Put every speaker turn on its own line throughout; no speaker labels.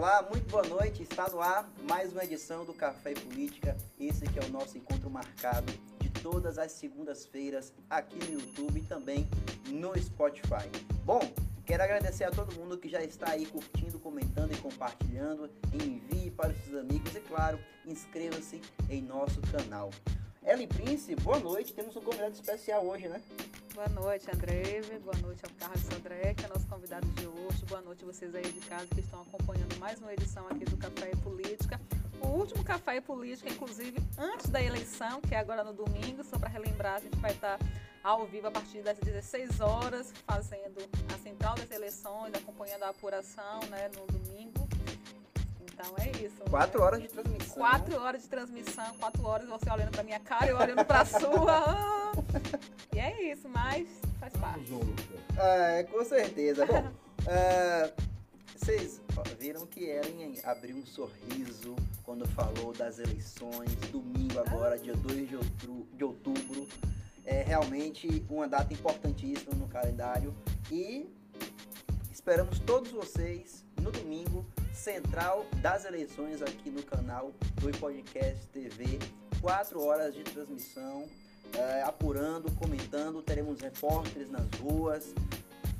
Olá, muito boa noite. Está no ar mais uma edição do Café Política. Esse que é o nosso encontro marcado de todas as segundas-feiras aqui no YouTube e também no Spotify. Bom, quero agradecer a todo mundo que já está aí curtindo, comentando e compartilhando. Envie para os seus amigos e, claro, inscreva-se em nosso canal. Ellen Prince, boa noite. Temos um convidado especial hoje, né?
Boa noite, André. Boa noite ao Carlos André, que é nosso convidado de hoje. Boa noite vocês aí de casa que estão acompanhando mais uma edição aqui do Café e Política. O último Café e Política, inclusive, antes da eleição, que é agora no domingo, só para relembrar, a gente vai estar ao vivo a partir das 16 horas, fazendo a central das eleições, acompanhando a apuração né, no domingo. Então é isso.
Quatro né? horas de transmissão.
Quatro horas de transmissão, quatro horas você olhando para minha cara, eu olhando para a sua. e é isso, mas faz parte.
É, com certeza. Bom, é, vocês viram que Ellen abriu um sorriso quando falou das eleições, domingo agora, dia 2 de outubro, de outubro. É realmente uma data importantíssima no calendário e esperamos todos vocês no domingo, central das eleições aqui no canal do Podcast TV. Quatro horas de transmissão, é, apurando, comentando. Teremos repórteres nas ruas,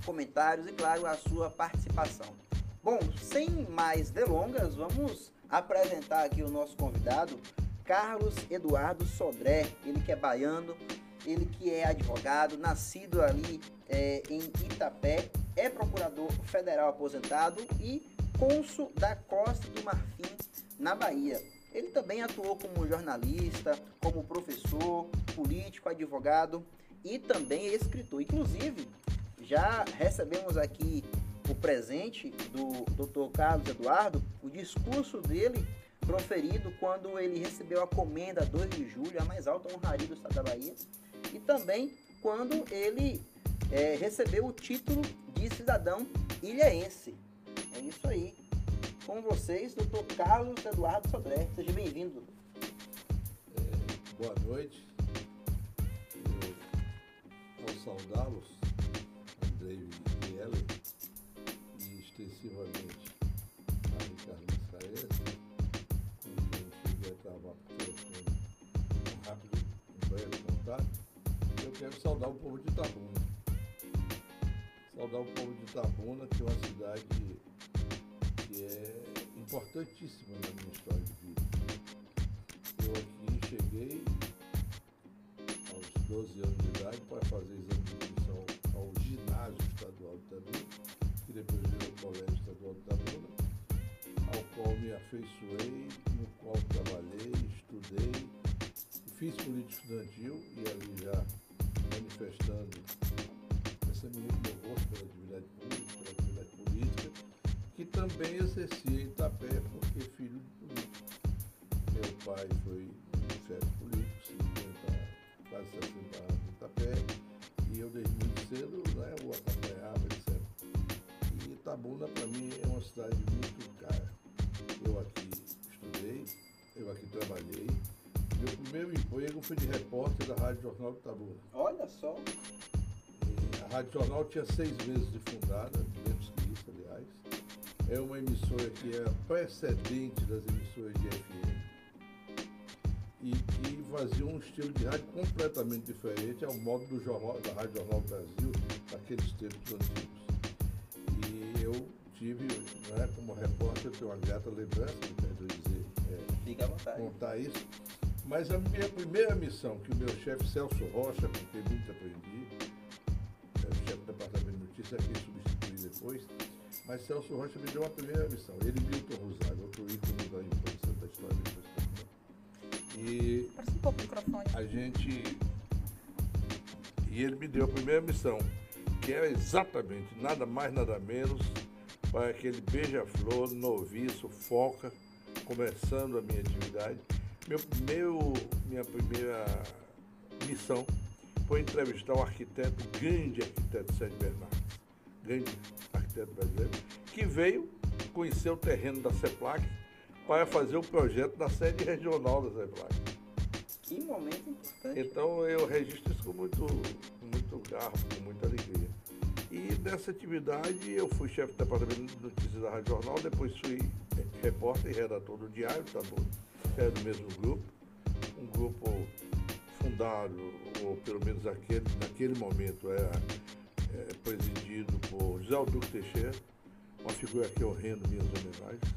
comentários e, claro, a sua participação. Bom, sem mais delongas, vamos apresentar aqui o nosso convidado, Carlos Eduardo Sodré, ele que é baiano, ele que é advogado, nascido ali é, em Itapé, é procurador federal aposentado e cônsul da Costa do Marfim, na Bahia. Ele também atuou como jornalista, como professor, político, advogado e também escritor. Inclusive, já recebemos aqui o presente do Dr. Carlos Eduardo, o discurso dele proferido quando ele recebeu a comenda 2 de julho, a mais alta honraria do estado da Bahia, e também quando ele é, recebeu o título de cidadão ilhaense. É isso aí. Com vocês, doutor Carlos Eduardo Sodré. Seja bem-vindo.
É, boa noite. Ao saudá-los, Andrei e Ellen, e extensivamente a Ricardo Mascarenhas, com quem cheguei a trabalhar por telefone rápido, um breve contato, eu quero saudar o povo de Itabuna saudar o povo de Itabuna, que é uma cidade que é importantíssima na minha história de vida. Eu aqui cheguei aos 12 anos de idade para fazer exame de admissão ao ginásio estadual de Itabuna, que depois virou o colégio estadual de Itabuna, ao qual me afeiçoei, no qual trabalhei, estudei, fiz política estudantil e ali já manifestando essa minha meu gosto pela atividade pública, pela atividade política, que também exercia em Itapé, porque filho de político. Meu pai foi um chefe político, 50, quase 60 anos em Itapé, e eu desde muito cedo né, o acompanhava, etc. E Itabuna, para mim, é uma cidade muito cara. Eu aqui estudei, eu aqui trabalhei. Meu primeiro emprego foi de repórter da Rádio Jornal de Itabuna.
Olha só.
A Rádio Jornal tinha seis meses de fundada, menos que isso, aliás. É uma emissora que é precedente das emissoras de FM e que fazia um estilo de rádio completamente diferente ao modo do jornal, da Rádio Jornal Brasil, daqueles tempos antigos. E eu tive, né, como repórter, tenho uma grata lembrança, me perdoe dizer,
é,
contar isso. Mas a minha primeira missão, que o meu chefe Celso Rocha, com quem muito aprendi, chefe do departamento de notícia, quem substituí depois. Mas Celso Rocha me deu uma primeira missão. Ele e Milton Rosário, outro ícone da importância da história da Estado.
E Parece um pouco o microfone.
A gente. E ele me deu a primeira missão, que era exatamente nada mais, nada menos, para aquele beija-flor, noviço, foca, começando a minha atividade. Meu, meu, minha primeira missão foi entrevistar o arquiteto, grande arquiteto Sérgio Bernardes, grande arquiteto brasileiro, que veio conhecer o terreno da CEPLAC para fazer o projeto da sede regional da CEPLAC.
Que momento importante.
Então eu registro isso com muito, muito garro, com muita alegria. E nessa atividade eu fui chefe do departamento de notícias da Rádio Jornal, depois fui repórter e redator do Diário Tabuna, que era do mesmo grupo, um grupo fundado, ou pelo menos aquele, naquele momento era é, presidido por José Alduque Teixeira, uma figura que eu rendo minhas homenagens,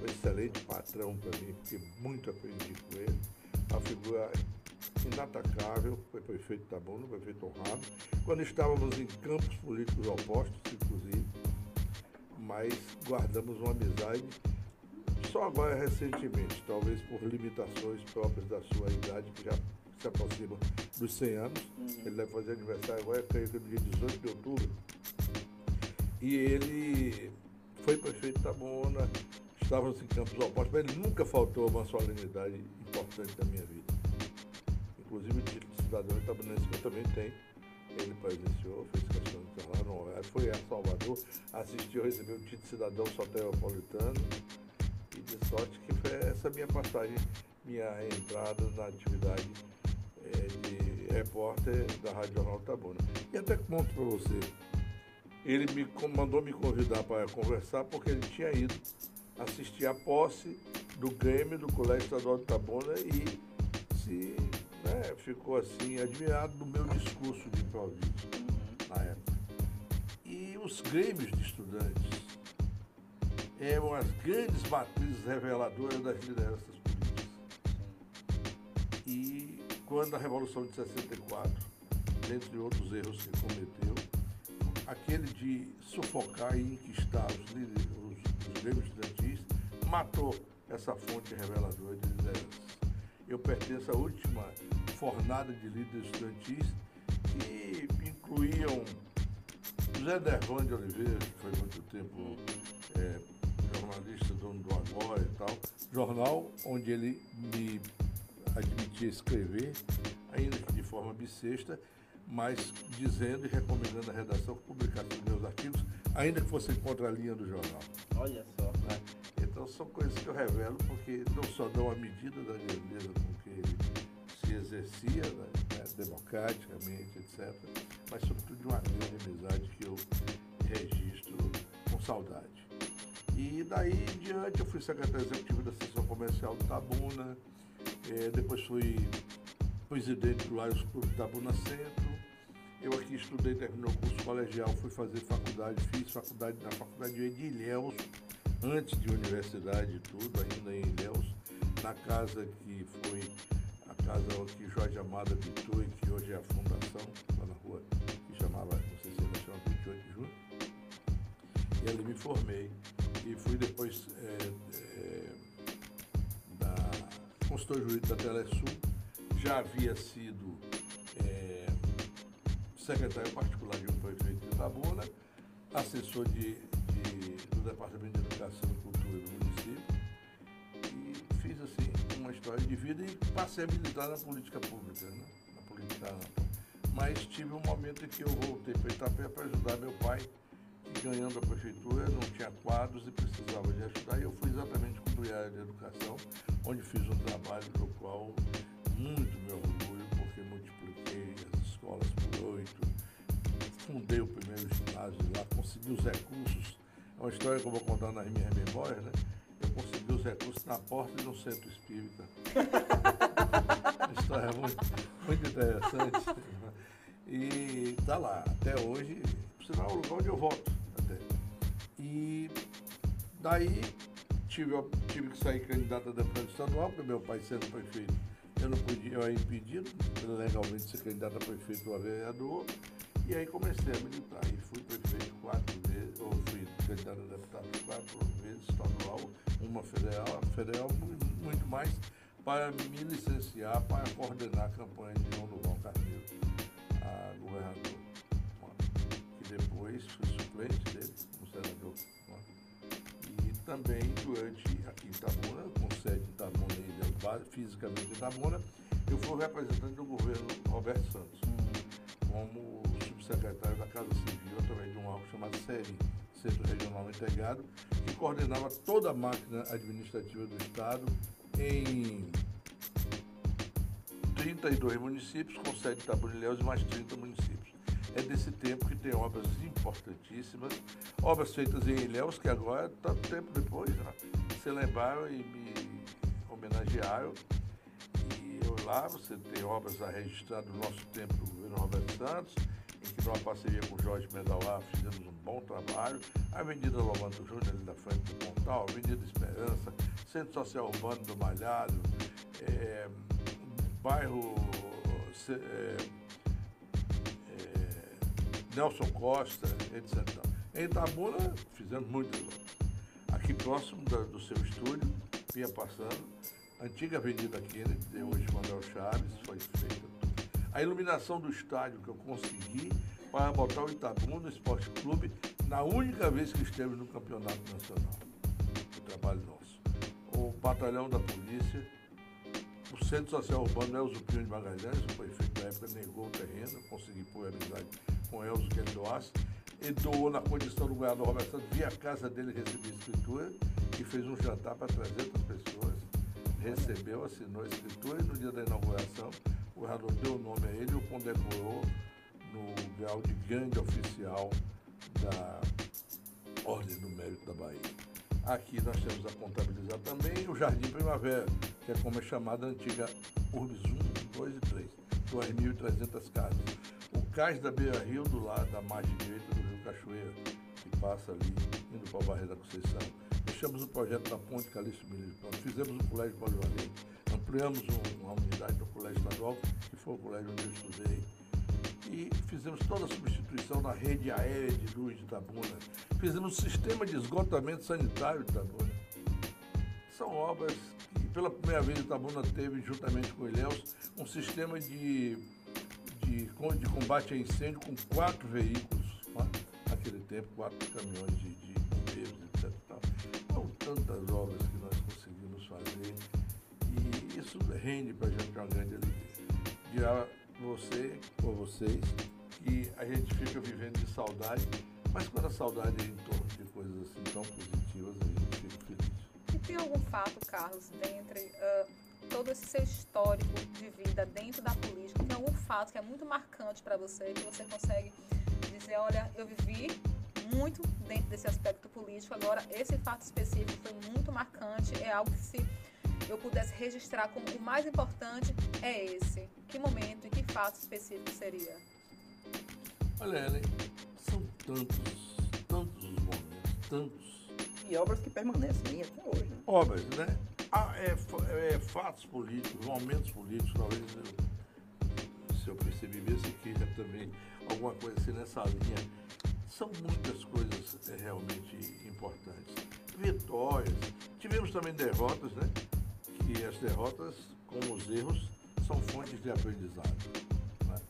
um excelente patrão para mim, porque muito aprendi com ele, uma figura inatacável, foi prefeito de Tabuna, prefeito honrado, quando estávamos em campos políticos opostos, inclusive, mas guardamos uma amizade só agora recentemente, talvez por limitações próprias da sua idade, que já se aproxima dos 100 anos. Uhum. Ele vai fazer aniversário agora, creio que no dia 18 de outubro. E ele foi prefeito de Tabona, estávamos em campos opostos, mas ele nunca faltou uma solenidade importante da minha vida. Inclusive o título de cidadão itabunense que eu também tenho. Ele presenciou, fez questão de estar lá no horário, foi a Salvador, assistiu, recebeu o título de cidadão soteropolitano e de sorte que foi essa minha passagem, minha entrada na atividade é, de repórter da Rádio Jornal Tabuna. E até conto para você, ele me mandou me convidar para conversar porque ele tinha ido assistir a posse do Grêmio do Colégio Estadual de Tabuna e se né, ficou assim admirado do meu discurso de improviso na época. E os Grêmios de estudantes eram as grandes matrizes reveladoras das lideranças políticas. E quando a Revolução de 64, dentre outros erros que cometeu, aquele de sufocar e inquistar os, líderes, os, os estudantis, matou essa fonte reveladora de lideranças. Eu pertenço à última fornada de líderes estudantis que incluíam José Dervan de Oliveira, que foi muito tempo é, jornalista, dono do Agora e tal, jornal onde ele me admitia escrever, ainda que de forma bissexta, mas dizendo e recomendando a redação publicação dos meus artigos, ainda que fosse contra a linha do jornal.
Olha só. Né?
Então são coisas que eu revelo porque não só dão a medida da grandeza com que ele se exercia, né, né democraticamente, etc., mas sobretudo de uma grande amizade que eu registro com saudade. E daí em diante eu fui secretário executivo da seção comercial do Tabuna, é, depois fui presidente do Laios Clube Tabuna Centro. Eu aqui estudei, terminou o curso colegial, fui fazer faculdade, fiz faculdade na faculdade de Ilhéus, antes de universidade e tudo, ainda em Ilhéus, na casa que foi a casa que Jorge Amado habitou e que hoje é a fundação, lá na rua, que chamava, não sei se ainda chama 28 de junho. E ali me formei e fui depois é, consultor jurídico da Telesul, já havia sido é, secretário particular de um prefeito de Itabuna, assessor de, de, do Departamento de Educação e Cultura do município, e fiz assim uma história de vida e passei a militar na política pública, né? na política ampla. Mas tive um momento em que eu voltei para Itapé para ajudar meu pai ganhando a prefeitura, não tinha quadros e precisava de ajudar. E eu fui exatamente área de educação, onde fiz um trabalho do qual muito me orgulho, porque multipliquei as escolas por oito, fundei o primeiro ginásio lá, consegui os recursos. É uma história que eu vou contar nas minhas memórias, né? Eu consegui os recursos na porta de um centro espírita. uma história muito, muito interessante. E tá lá, até hoje, sinal, é o lugar onde eu volto. E daí tive, tive que sair candidato a deputado estadual, porque meu pai sendo prefeito, eu não podia, eu era impedido legalmente ser candidato a prefeito ou a vereador. E aí comecei a militar e fui prefeito quatro vezes, ou fui candidato a deputado quatro vezes estadual, uma federal, federal muito mais para me licenciar para coordenar a campanha de João Duval Carneiro a governador. Que depois fui suplente dele E também durante aqui em Itabuna, com sede em Itabuna e fisicamente em Itabuna, eu fui representante do governo Roberto Santos, como subsecretário da Casa Civil, através de um órgão chamado SERI, Centro Regional Integrado, que coordenava toda a máquina administrativa do Estado em 32 municípios, com sede em Itabuna e mais 30 municípios é desse tempo que tem obras importantíssimas, obras feitas em Ilhéus, que agora, tanto tempo depois, né? se lembraram e me homenagearam. E eu lá, você tem obras registradas do nosso tempo do governo Roberto Santos, em que numa parceria com Jorge Medalá fizemos um bom trabalho. A Avenida Lomanto Júnior, ali da frente do Pontal, Avenida Esperança, Centro Social Urbano do Malhado, é, bairro é, Nelson Costa, etc. Em Itabuna, fizemos obras. Aqui próximo da, do seu estúdio, vinha passando, antiga Avenida Kennedy, hoje Manuel Chaves, foi feita. A iluminação do estádio que eu consegui para botar o Itabuna Esporte Clube na única vez que esteve no Campeonato Nacional. O trabalho nosso. O batalhão da polícia, Centro Social Urbano Elzo Pinho de Magalhães, o prefeito da época negou o terreno, consegui pôr amizade com Elzo que ele doasse. Ele doou na condição do governador Roberto Santos, via a casa dele receber escritura e fez um jantar para 300 pessoas. Recebeu, assinou a escritura e no dia da inauguração o governador deu o nome a ele e o condecorou no grau de grande oficial da Ordem do Mérito da Bahia. Aqui nós temos a contabilizar também o Jardim Primavera, que é como é chamada a antiga Urbis 1, 2 e 3, 2.300 casas. O cais da Beira Rio, do lado da margem direita do Rio Cachoeira, que passa ali, indo para a Barreira da Conceição. Fechamos o projeto da Ponte Calixto Milho Fizemos o Colégio Polivalente, ampliamos uma unidade do Colégio Estadual, que foi o colégio onde eu estudei, e fizemos toda a substituição na rede aérea de luz de Itabuna. Fizemos o sistema de esgotamento sanitário de Itabuna. São obras que, pela primeira vez, Itabuna teve, juntamente com o Ilhéus, um sistema de, de, de, combate a incêndio com quatro veículos. Né? Naquele tempo, quatro caminhões de, bombeiros, etc. São tantas obras que nós conseguimos fazer e isso rende para a gente uma grande alegria. Você ou vocês que a gente fica vivendo de saudade, mas quando a saudade é em torno de coisas assim tão positivas, a gente fica feliz.
E tem algum fato, Carlos, dentre uh, todo esse seu histórico de vida dentro da política, tem algum fato que é muito marcante para você, que você consegue dizer, olha, eu vivi muito dentro desse aspecto político, agora esse fato específico foi muito marcante, é algo que se eu pudesse registrar como o mais importante é esse. Que momento e que fato específico seria?
Olha, Ellen, são tantos, tantos os momentos, tantos.
E obras que permanecem até hoje. Né?
Obras, né? Ah, é, é, fatos políticos, momentos políticos, talvez eu, se eu percebi esse queira também alguma coisa assim nessa linha. São muitas coisas é, realmente importantes. Vitórias, tivemos também derrotas, né? Que as derrotas, como os erros, são fontes de aprendizado. Né?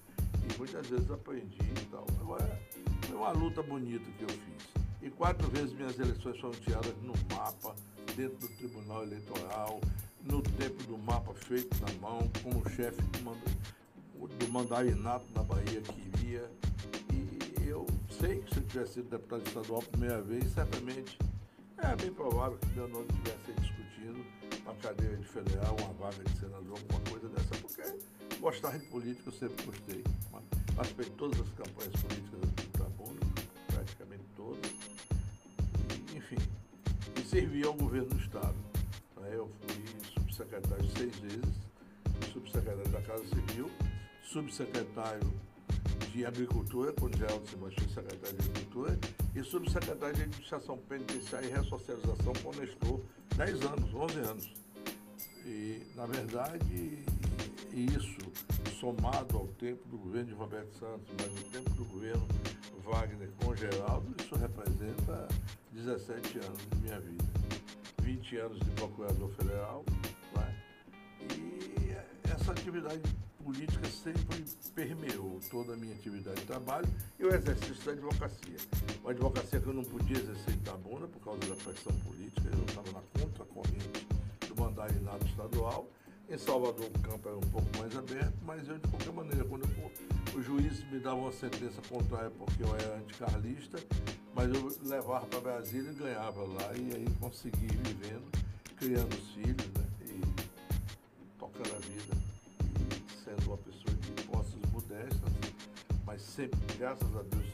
E muitas vezes aprendi e tal. Agora, foi uma luta bonita que eu fiz. E quatro vezes minhas eleições foram tiradas no mapa, dentro do Tribunal Eleitoral, no tempo do mapa feito na mão, como o chefe do, manda, do mandarinato na Bahia queria. E eu sei que se eu tivesse sido deputado estadual a primeira vez, certamente é bem provável que meu nome tivesse discutido uma cadeira de federal, uma vaga de senador, alguma coisa dessa, porque gostar de política eu sempre gostei. Participei de todas as campanhas políticas do Itabuna, praticamente todas. E, enfim, e servi ao governo do Estado. Eu fui subsecretário seis vezes, subsecretário da Casa Civil, subsecretário de Agricultura, quando Geraldo Simões secretário de Agricultura, e subsecretário de Administração Penitenciária e Ressocialização quando estou 10 anos, 11 anos. E, na verdade, isso, somado ao tempo do governo de Roberto Santos, mas o tempo do governo Wagner com Geraldo, isso representa 17 anos de minha vida. 20 anos de procurador federal, né? e essa atividade política sempre permeou toda a minha atividade de trabalho e o exercício da advocacia. Uma advocacia que eu não podia exercer em Itabuna por causa da pressão política, eu estava na contracorrente do mandarinato estadual. Em Salvador o campo era um pouco mais aberto, mas eu de qualquer maneira, quando eu, o juiz me dava uma sentença contrária porque eu era anticarlista, mas eu levava para Brasília e ganhava lá, e aí consegui vivendo, criando os filhos, né, e tocando a vida mas sempre, graças a Deus,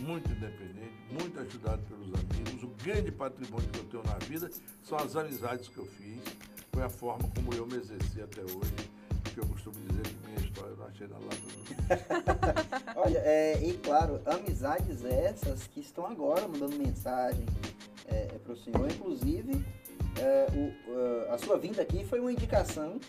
muito independente, muito ajudado pelos amigos. O grande patrimônio que eu tenho na vida são as amizades que eu fiz, foi a forma como eu me exerci até hoje. Que eu costumo dizer que minha história não achei na lata
Olha, é, e claro, amizades essas que estão agora mandando mensagem é, é para o senhor. Inclusive, é, o, a sua vinda aqui foi uma indicação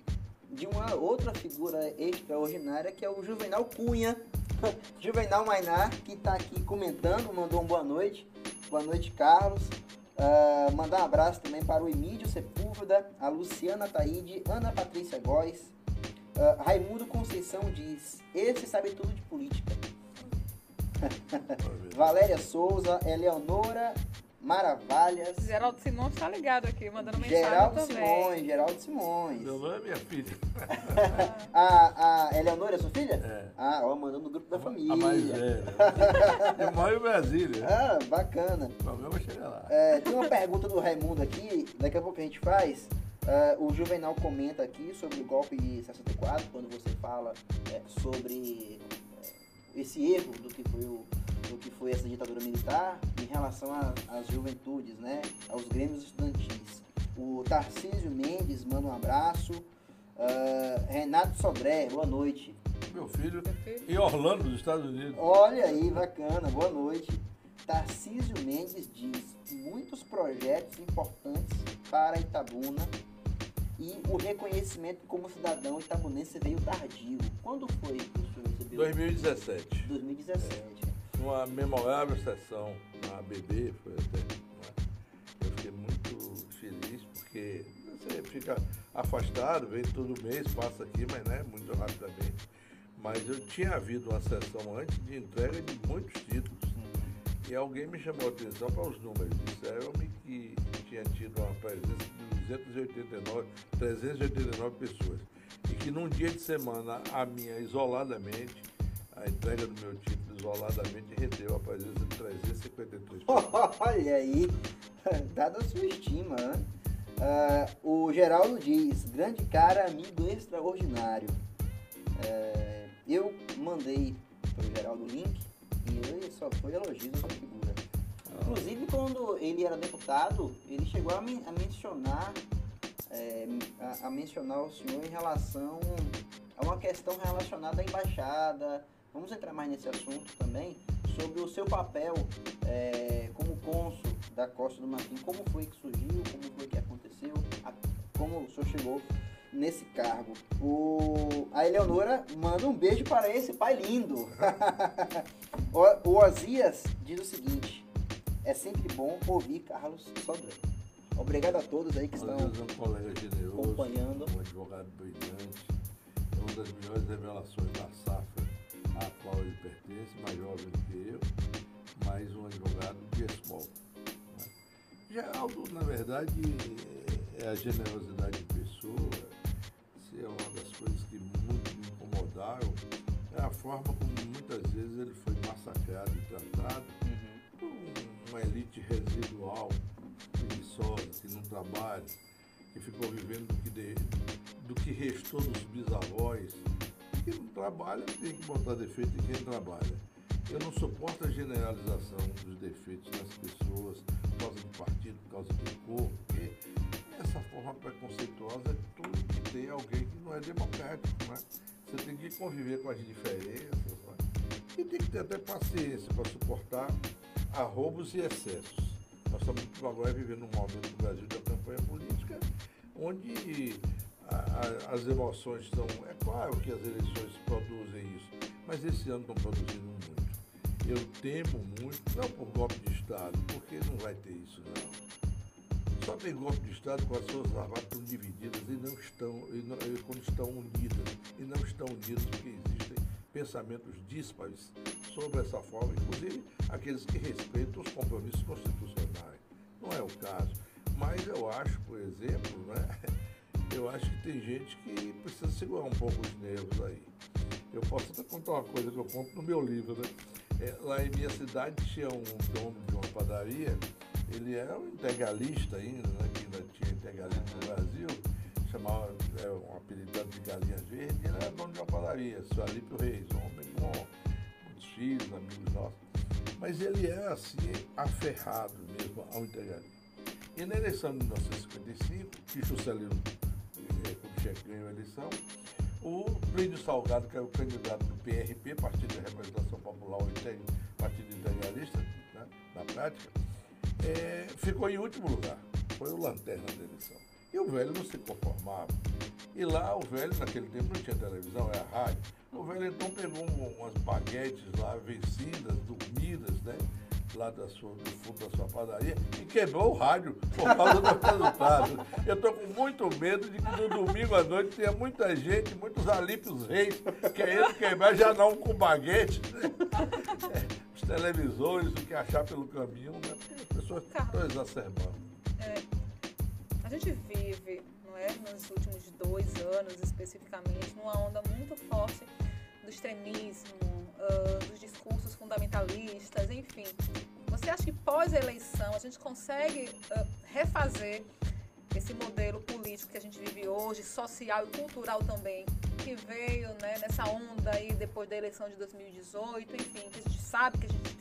de uma outra figura extraordinária que é o Juvenal Cunha. Juvenal Mainar, que está aqui comentando, mandou uma boa noite. Boa noite, Carlos. Uh, mandar um abraço também para o Emílio Sepúlveda, a Luciana Taide, Ana Patrícia Góes. Uh, Raimundo Conceição diz: Esse sabe tudo de política. Valéria Souza, Eleonora Maravilhas.
Geraldo Simões está ligado aqui, mandando mensagem
Geraldo
também.
Simões, Geraldo Simões.
Meu nome é minha filha.
a, a Eleonora é sua filha?
É.
Ah, ó, mandando no grupo da família.
A mais velha. Eu moro em Brasília.
Ah, bacana.
O problema vai chegar lá.
É, tem uma pergunta do Raimundo aqui, daqui a pouco a gente faz. Uh, o Juvenal comenta aqui sobre o golpe de 64, quando você fala é, sobre é, esse erro do que foi o, do que foi essa ditadura militar em relação às juventudes, né, aos grêmios estudantis. O Tarcísio Mendes manda um abraço. Uh, Renato Sodré, boa noite.
Meu filho, em Orlando, nos Estados Unidos.
Olha aí, bacana, boa noite. Tarcísio Mendes diz: muitos projetos importantes para Itabuna e o reconhecimento como cidadão itabunense veio tardio. Quando foi que o senhor recebeu?
2017.
2017.
É, uma memorável sessão na ABB, foi até. Né? Eu fiquei muito feliz porque você fica afastado, vem todo mês, passa aqui, mas né, muito rapidamente. Mas eu tinha havido uma sessão antes de entrega de muitos títulos. E alguém me chamou a atenção para os números. Disseram-me que tinha tido uma presença de 289, 389 pessoas. E que num dia de semana, a minha isoladamente, a entrega do meu título isoladamente rendeu de 353 pessoas.
Olha aí, dada a sua estima, né? Uh, o Geraldo diz, grande cara, amigo extraordinário. Uh, eu mandei para o Geraldo o link e ele só foi elogio da figura. Inclusive, quando ele era deputado, ele chegou a, men a mencionar é, a, a, mencionar o senhor em relação a uma questão relacionada à embaixada. Vamos entrar mais nesse assunto também, sobre o seu papel é, como cônsul da Costa do Marfim. Como foi que surgiu, como foi que aconteceu, a, como o senhor chegou nesse cargo. O, a Eleonora manda um beijo para esse pai lindo. o, o Osias diz o seguinte: é sempre bom ouvir Carlos Sodré. Obrigado a todos aí que estão
Osias é um colega generoso,
acompanhando.
Um advogado brilhante, é uma das melhores revelações da safra à qual ele pertence, mais jovem do que eu, mas um advogado de esmola. Né? Geraldo, na verdade, é a generosidade de pessoa, se é uma das coisas que muito me incomodaram, é a forma como muitas vezes ele foi massacrado e tratado por uma elite residual, preguiçosa, que não trabalha, que ficou vivendo do que, de- do que restou dos bisavós. Quem não trabalha tem que botar defeito em quem trabalha. Eu não suporto a generalização dos defeitos nas pessoas por causa de partido, por causa de cor, porque essa forma preconceituosa é tudo que tem alguém que não é democrático, né? Você tem que conviver com as diferenças, né? E tem que ter até paciência para suportar arroubos e excessos. Nós estamos agora vivendo um momento no Brasil da campanha política onde a- a- as emoções estão. É claro que as eleições produzem isso, mas esse ano estão produzindo muito. Eu temo muito, não por golpe de Estado, porque não vai ter isso não. Só tem golpe de Estado quando as Forças Armadas estão divididas e não estão, e não- e quando estão unidas. E não estão unidas porque existem pensamentos díspares sobre essa forma, inclusive aqueles que respeitam os compromissos constitucionais. Não é o caso. Mas eu acho, por exemplo, né, eu acho que tem gente que precisa segurar um pouco os nervos aí. Eu posso até contar uma coisa que eu conto no meu livro, né? É, lá em minha cidade tinha um dono de uma padaria, ele era um integralista ainda, né? Que ainda tinha integralismo no Brasil, chamava, era um apelidado de galinha verde, ele era dono de uma padaria, seu Alípio Reis, um homem bom, muitos filhos, amigos nossos. mas ele é assim, aferrado mesmo ao integralismo. E na eleição de 1955, que Juscelino eh, Kubitschek ganhou a eleição, o Plínio Salgado, que é o candidato do PRP, Partido de Representação Popular, Partido Integralista, né, na prática, é, ficou em último lugar. Foi o lanterna da eleição. E o velho não se conformava. E lá o velho, naquele tempo não tinha televisão, era rádio. O velho então pegou umas baguetes lá vencidas, dormidas, né? Lá da sua, do fundo da sua padaria e quebrou o rádio por causa do resultado. Eu estou com muito medo de que no domingo à noite tenha muita gente, muitos alípios reis, querendo quebrar já não com baguete. Né? Os televisores, o que achar pelo caminho, né? As pessoas estão exacerbando.
É, a gente vive é, nos últimos dois anos especificamente, numa onda muito forte do extremismo, uh, dos discursos fundamentalistas, enfim. Você acha que pós-eleição a gente consegue uh, refazer esse modelo político que a gente vive hoje, social e cultural também, que veio né, nessa onda aí depois da eleição de 2018, enfim, que a gente sabe que a gente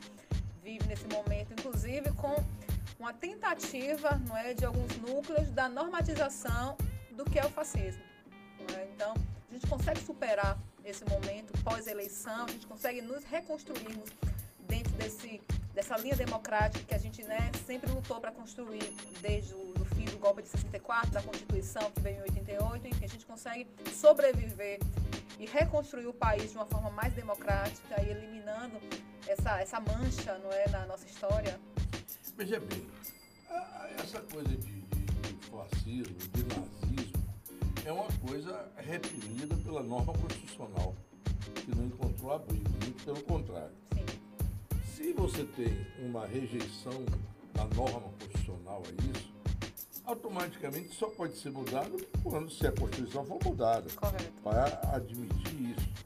vive nesse momento, inclusive com uma tentativa não é, de alguns núcleos da normatização do que é o fascismo. É? Então, a gente consegue superar esse momento pós-eleição, a gente consegue nos reconstruirmos dentro desse, dessa linha democrática que a gente né, sempre lutou para construir desde o do fim do golpe de 64, da Constituição que veio em 88, enfim, a gente consegue sobreviver e reconstruir o país de uma forma mais democrática e eliminando essa, essa mancha não é, na nossa história.
Veja bem, essa coisa de, de, de fascismo, de nazismo, é uma coisa reprimida pela norma constitucional, que não encontrou abrigo, muito pelo contrário. Se você tem uma rejeição da norma constitucional a isso, automaticamente só pode ser mudado quando se a Constituição for mudada.
Correto.
Para admitir isso.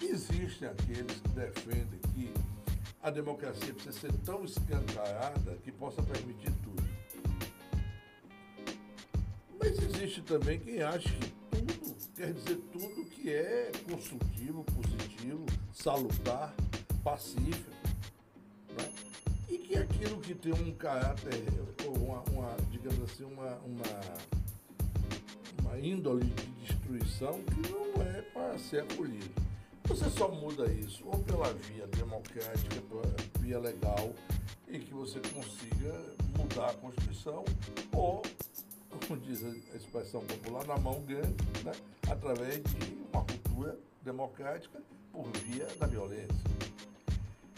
Existem aqueles que defendem que a democracia precisa ser tão escancarada que possa permitir tudo. Mas existe também quem acha que tudo, quer dizer tudo que é construtivo, positivo, salutar, pacífico. Né? E que aquilo que tem um caráter, uma, uma digamos assim, uma, uma, uma índole de destruição que não é para ser acolhido. Você só muda isso ou pela via democrática, pela via legal, em que você consiga mudar a Constituição, ou, como diz a expressão popular, na mão grande, né? através de uma cultura democrática por via da violência.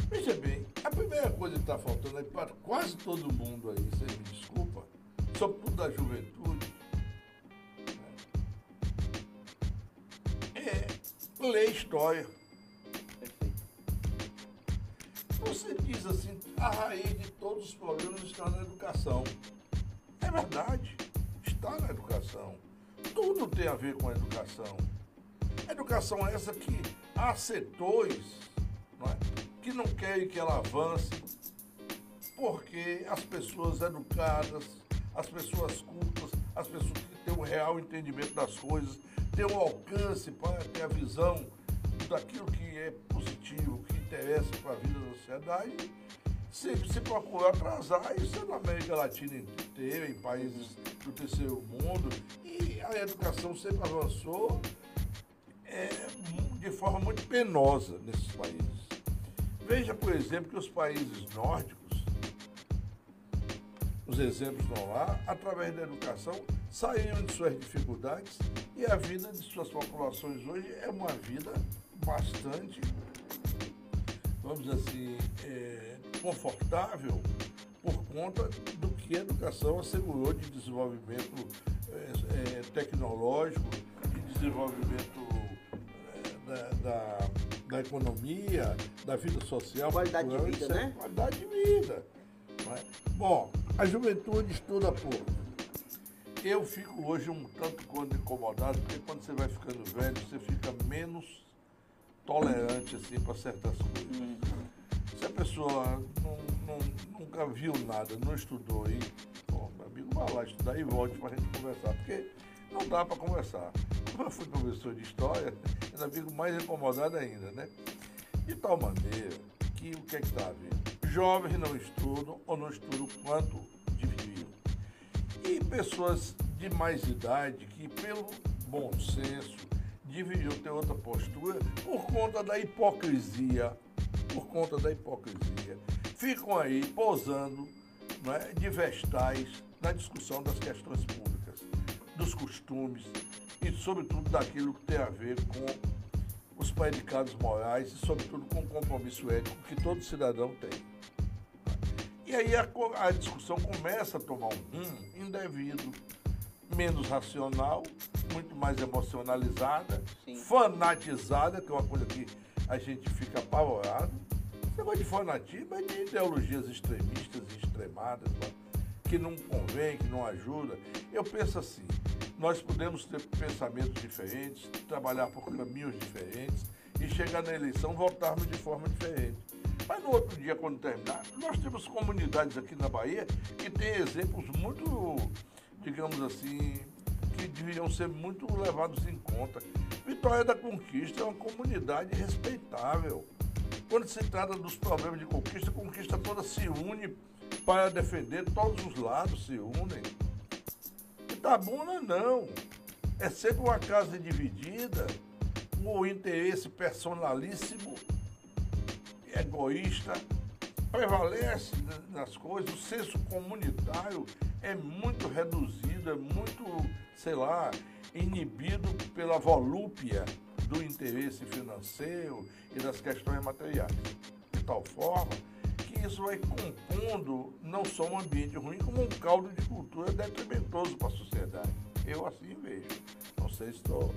Veja bem, a primeira coisa que está faltando aí para quase todo mundo aí, você me desculpa, sobretudo da juventude, ler história. Você diz assim, a raiz de todos os problemas está na educação. É verdade, está na educação. Tudo tem a ver com a educação. educação é essa que há setores não é, que não querem que ela avance, porque as pessoas educadas, as pessoas cultas, as pessoas que têm um real entendimento das coisas, ter um alcance, para ter a visão daquilo que é positivo, que interessa para a vida da sociedade, sempre se procura atrasar, isso é na América Latina inteira, em países do terceiro mundo, e a educação sempre avançou é, de forma muito penosa nesses países. Veja, por exemplo, que os países nórdicos, os exemplos estão lá, através da educação, saíram de suas dificuldades e a vida de suas populações hoje é uma vida bastante, vamos dizer assim, é, confortável por conta do que a educação assegurou de desenvolvimento é, é, tecnológico, de desenvolvimento é, da, da, da, economia, da vida social.
Qualidade de vida, né?
Qualidade de vida. É? Bom, a juventude estuda pouco eu fico hoje um tanto quanto incomodado, porque quando você vai ficando velho, você fica menos tolerante assim para certas coisas. Uhum. Se a pessoa não, não, nunca viu nada, não estudou aí, bom, meu amigo, vai lá estudar e volte para a gente conversar, porque não dá para conversar. Como eu fui professor de história, ainda fico mais incomodado ainda, né? De tal maneira que o que é que está havendo? Jovens não estudam ou não estudam quanto deveriam. E pessoas de mais idade que, pelo bom senso, deveriam ter outra postura por conta da hipocrisia, por conta da hipocrisia. Ficam aí posando é, de vestais na discussão das questões públicas, dos costumes e, sobretudo, daquilo que tem a ver com os predicados morais e, sobretudo, com o compromisso ético que todo cidadão tem. E aí a, a discussão começa a tomar um rumo indevido, menos racional, muito mais emocionalizada, Sim. fanatizada, que é uma coisa que a gente fica apavorado. Esse negócio de fanatismo é de ideologias extremistas e extremadas, que não convém, que não ajuda. Eu penso assim, nós podemos ter pensamentos diferentes, trabalhar por caminhos diferentes e chegar na eleição votarmos de forma diferente. Mas no outro dia, quando terminar, nós temos comunidades aqui na Bahia que têm exemplos muito, digamos assim, que deveriam ser muito levados em conta. Vitória da Conquista é uma comunidade respeitável. Quando se trata dos problemas de conquista, a conquista toda se une para defender, todos os lados se unem. Itabuna não. É sempre uma casa dividida, o interesse personalíssimo, egoísta, prevalece nas coisas, o senso comunitário é muito reduzido, é muito, sei lá, inibido pela volúpia do interesse financeiro e das questões materiais. De tal forma isso vai compondo não só um ambiente ruim, como um caldo de cultura detrimentoso para a sociedade. Eu assim vejo. Não sei se estou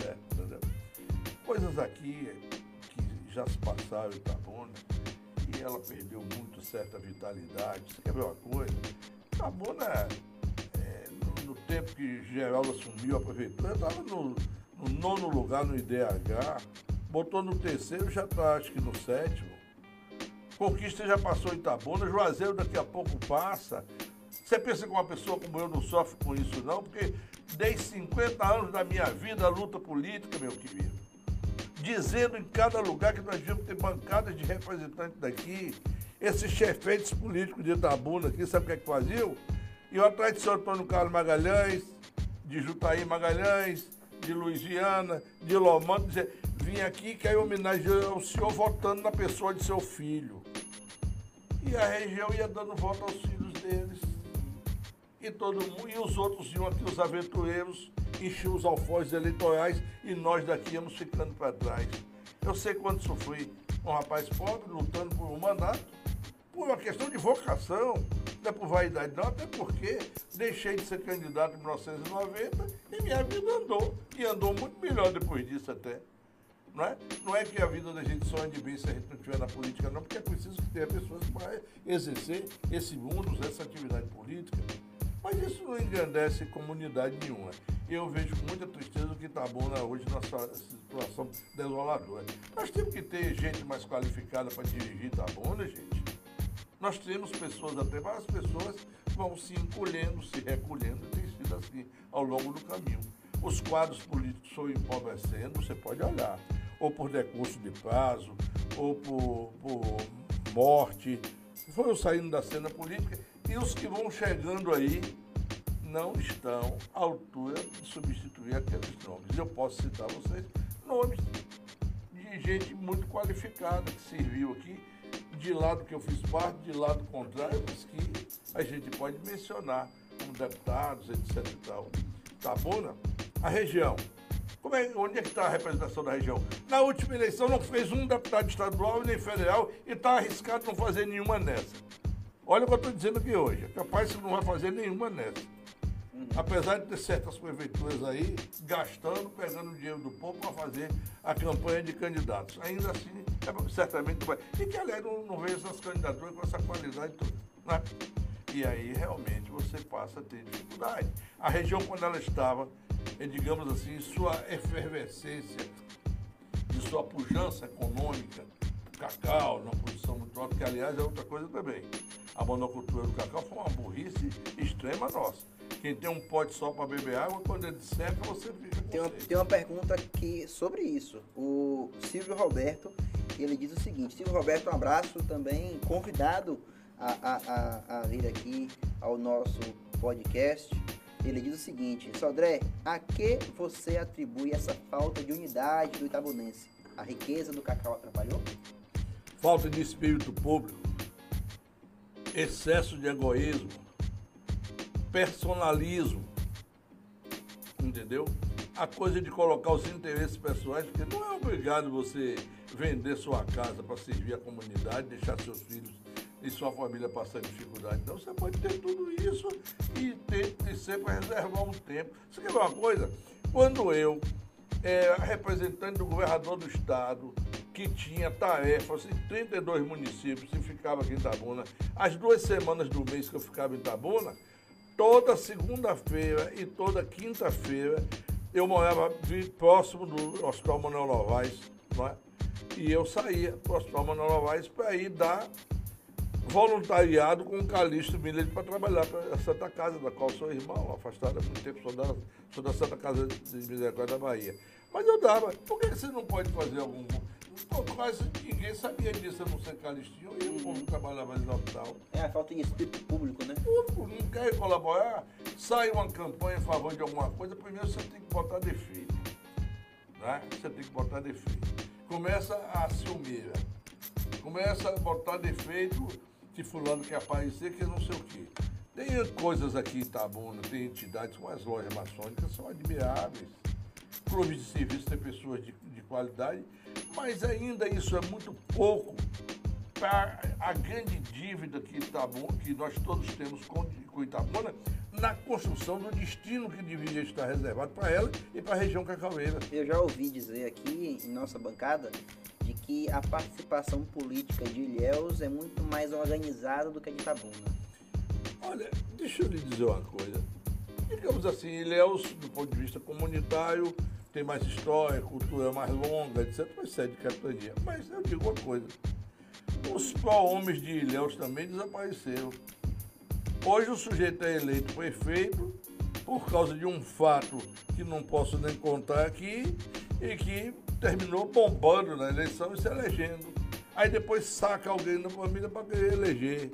certo? Coisas aqui que já se passaram em Itabuna e ela perdeu muito certa vitalidade. Você quer ver uma coisa? Itabuna, é, tempo que Geraldo assumiu a prefeitura, estava no, no nono lugar no IDH, botou no terceiro, já está acho que no sétimo. Conquista já passou Itabuna, Juazeiro daqui a pouco passa. Você pensa que uma pessoa como eu não sofre com isso, não? Porque dei 50 anos da minha vida à luta política, meu querido. Dizendo em cada lugar que nós devíamos ter bancadas de representantes daqui. Esses chefeitos políticos de Itabuna aqui, sabe o que é que faziam? E atrás de São Antônio Carlos Magalhães, de Jutaí Magalhães, de Louisiana, de Lomando, dizer, vim aqui que é homenagear o senhor votando na pessoa de seu filho. E a região ia dando voto aos filhos deles. E todo mundo, e os outros iam aqui, os aventureiros, enchiam os alforjes eleitorais e nós daqui íamos ficando para trás. Eu sei quando sofri um rapaz pobre lutando por um mandato, por uma questão de vocação, não é por vaidade não, até porque deixei de ser candidato em 1990 e minha vida andou. E andou muito melhor depois disso até. Não é? não é que a vida da gente só ande bem se a gente não estiver na política, não, porque é preciso que tenha pessoas para exercer esse mundo, essa atividade política. Mas isso não engrandece comunidade nenhuma. Eu vejo com muita tristeza o que está bom hoje nessa situação desoladora. Nós temos que ter gente mais qualificada para dirigir Itabuna, gente. Nós temos pessoas, até várias pessoas vão se encolhendo, se recolhendo, tem sido assim ao longo do caminho. Os quadros políticos estão empobrecendo, você pode olhar ou por decurso de prazo, ou por, por morte, foram saindo da cena política e os que vão chegando aí não estão à altura de substituir aqueles nomes. Eu posso citar vocês nomes de gente muito qualificada que serviu aqui, de lado que eu fiz parte, de lado contrário, mas que a gente pode mencionar como deputados, etc. E tal. Tá bom, né? A região é, onde é que está a representação da região? Na última eleição não fez um deputado estadual nem federal e está arriscado não fazer nenhuma nessa. Olha o que eu estou dizendo aqui hoje. É capaz que não vai fazer nenhuma nessa. Apesar de ter certas prefeituras aí gastando, pegando dinheiro do povo para fazer a campanha de candidatos. Ainda assim, é, certamente vai. E que, aliás, não, não vejo essas candidaturas com essa qualidade toda. Né? E aí, realmente, você passa a ter dificuldade. A região, quando ela estava é, digamos assim, sua efervescência, de sua pujança econômica, cacau numa posição muito alta, que aliás é outra coisa também. A monocultura do cacau foi uma burrice extrema nossa. Quem tem um pote só para beber água, quando ele seca, você com
tem uma, tem uma pergunta aqui sobre isso. O Silvio Roberto, Ele diz o seguinte: Silvio Roberto, um abraço também, convidado a, a, a, a vir aqui ao nosso podcast. Ele diz o seguinte: Sodré, a que você atribui essa falta de unidade do Itabunense? A riqueza do cacau atrapalhou?
Falta de espírito público, excesso de egoísmo, personalismo, entendeu? A coisa de colocar os interesses pessoais, porque não é obrigado você vender sua casa para servir a comunidade, deixar seus filhos e sua família passar dificuldade. Então você pode ter tudo isso e ter e sempre reservar um tempo. Você quer ver uma coisa? Quando eu era representante do governador do estado, que tinha tarefas em 32 municípios e ficava aqui em Itabuna, as duas semanas do mês que eu ficava em Itabuna, toda segunda-feira e toda quinta-feira eu morava próximo do Hospital Manuel Novaes, é? E eu saía para o Hospital Manuel Novaes para ir dar voluntariado com o Calixto Miller para trabalhar para a Santa Casa, da qual sou irmão, afastado há muito tempo, sou da, sou da Santa Casa de Misericórdia da Bahia. Mas eu dava. Por que você não pode fazer algum. Pô, quase ninguém sabia disso, a não ser Calistinho, e o povo trabalhava ali no hospital.
É a falta de espírito público, né?
Público, não quer colaborar, sai uma campanha em favor de alguma coisa, primeiro você tem que botar defeito. Né? Você tem que botar defeito. Começa a ciumeira. Começa a botar defeito que fulano quer aparecer, que não sei o quê. Tem coisas aqui em Itabuna, tem entidades como as lojas maçônicas, são admiráveis. Clubes de serviço tem pessoas de, de qualidade, mas ainda isso é muito pouco para a grande dívida que, Itabuna, que nós todos temos com, com Itabuna na construção do destino que deveria estar reservado para ela e para a região cacaueira.
Eu já ouvi dizer aqui em nossa bancada de que a participação política de Ilhéus é muito mais organizada do que a de Itabuna.
Olha, deixa eu lhe dizer uma coisa. Digamos assim, Ilhéus, do ponto de vista comunitário, tem mais história, cultura mais longa, etc., mas sede de capitania. Mas eu digo uma coisa. Os pró-homens de Ilhéus também desapareceram. Hoje o sujeito é eleito prefeito por causa de um fato que não posso nem contar aqui e que terminou bombando na eleição e se elegendo. Aí depois saca alguém da família para querer eleger.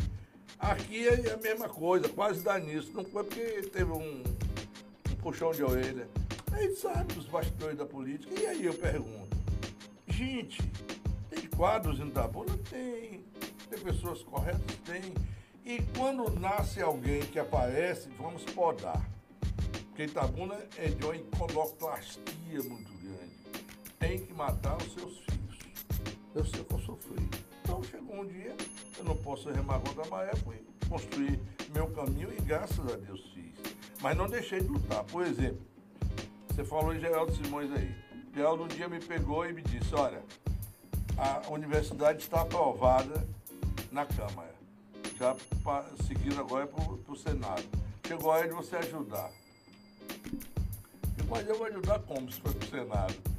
Aqui é a mesma coisa, quase dá nisso. Não foi porque teve um, um puxão de orelha. Gente sabe dos bastidores da política. E aí eu pergunto, gente, tem quadros em Itabuna? Tem. Tem pessoas corretas? Tem. E quando nasce alguém que aparece, vamos podar. Porque Itabuna é de uma iconoclastia muito grande tem que matar os seus filhos. Eu sei que eu sofri. Então chegou um dia, eu não posso remar contra a maré, fui construir meu caminho e graças a Deus fiz. Mas não deixei de lutar. Por exemplo, você falou em Geraldo Simões aí. Geraldo um dia me pegou e me disse, olha, a universidade está aprovada na Câmara. Já seguindo agora para o Senado. Chegou a hora de você ajudar. Mas eu vou ajudar como se for para o Senado?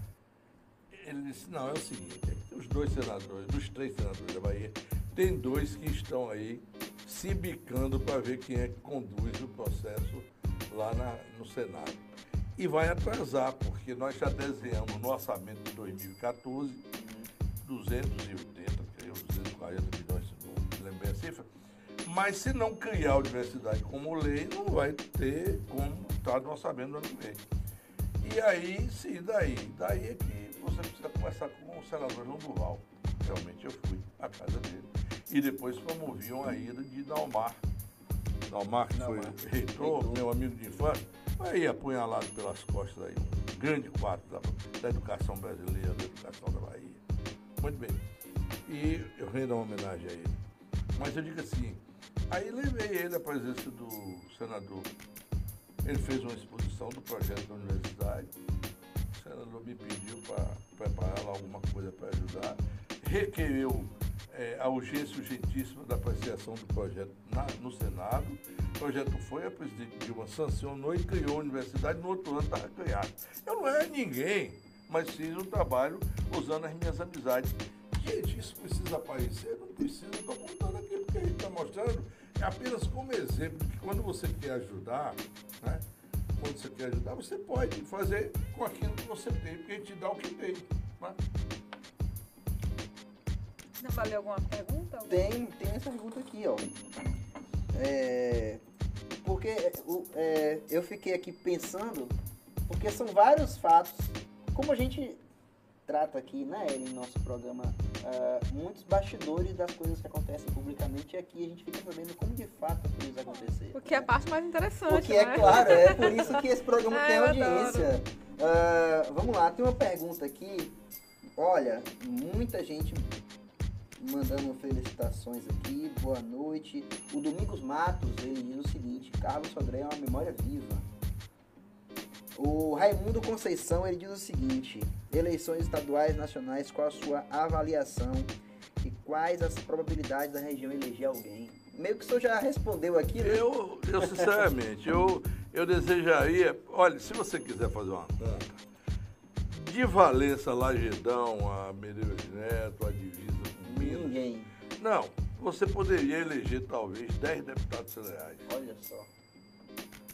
ele disse, não, é o seguinte, é os dois senadores, dos três senadores da Bahia, tem dois que estão aí se bicando para ver quem é que conduz o processo lá na, no Senado. E vai atrasar, porque nós já desenhamos no orçamento de 2014 280, porque 240 milhões, se não lembrei a cifra. Mas se não criar a universidade como lei, não vai ter como estar no orçamento do ano que vem. E aí, sim, daí? Daí é que você precisa conversar com o senador João Duval. Realmente eu fui à casa dele. E depois promoviam a ida de Dalmar. Dalmar, que foi reitor, meu amigo de infância, aí apunhalado pelas costas aí, um grande quadro da, da educação brasileira, da educação da Bahia. Muito bem. E eu rendo uma homenagem a ele. Mas eu digo assim, aí levei ele à presença do senador. Ele fez uma exposição do projeto da universidade senador me pediu para preparar lá alguma coisa para ajudar, requereu é, a urgência urgentíssima da apreciação do projeto na, no Senado. O projeto foi, a presidente Dilma sancionou e criou a universidade, no outro ano estava criado. Eu não era ninguém, mas fiz um trabalho usando as minhas amizades. Gente, isso precisa aparecer? Não precisa, estou contando aqui porque a gente está mostrando é apenas como exemplo que quando você quer ajudar, né? quando você quer ajudar, você pode fazer com aquilo que você tem, porque a gente dá o que tem. Né?
Temos ali alguma pergunta?
Tem, tem essa pergunta aqui, ó. É, porque o- é, eu fiquei aqui pensando, porque são vários fatos, como a gente trata aqui, né, em nosso programa, ah, muitos bastidores das coisas que acontecem publicamente e aqui a gente fica sabendo como de fato as coisas aconteceram.
O que é a parte mais interessante,
Porque é
né?
claro, é por isso que esse programa
Ah,
tem audiência. Ah, vamos lá, tem uma pergunta aqui. Olha, muita gente mandando felicitações aqui, boa noite. O Domingos Matos, ele diz o seguinte, Carlos Sodré é uma memória viva. O Raimundo Conceição, ele diz o seguinte, eleições estaduais nacionais, qual a sua avaliação e quais as probabilidades da região eleger alguém? Meio que o senhor já respondeu aqui, né?
Eu, eu sinceramente, eu, eu desejaria. Olha, se você quiser fazer uma conta, de Valença, Lagedão, a Medeiros Neto, a.
Ninguém.
Não, você poderia eleger talvez 10 deputados federais.
Olha só.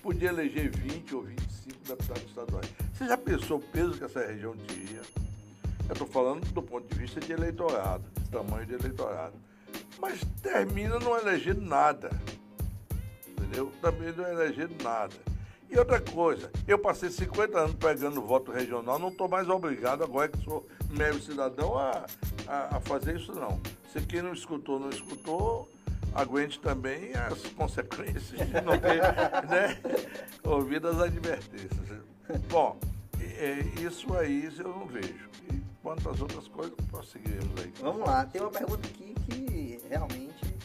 Podia eleger 20 ou 25 deputados estaduais. Você já pensou o peso que essa região tinha? Eu estou falando do ponto de vista de eleitorado, de tamanho de eleitorado. Mas termina não elegendo nada. Entendeu? Também não elegendo nada. E outra coisa, eu passei 50 anos pegando voto regional, não estou mais obrigado, agora que sou mero cidadão, a, a, a fazer isso não. Se quem não escutou, não escutou, aguente também as consequências de não ter né, ouvido as advertências. Bom, é, isso aí eu não vejo. E quanto outras coisas, prosseguiremos aí.
Vamos lá, tem uma pergunta aqui que realmente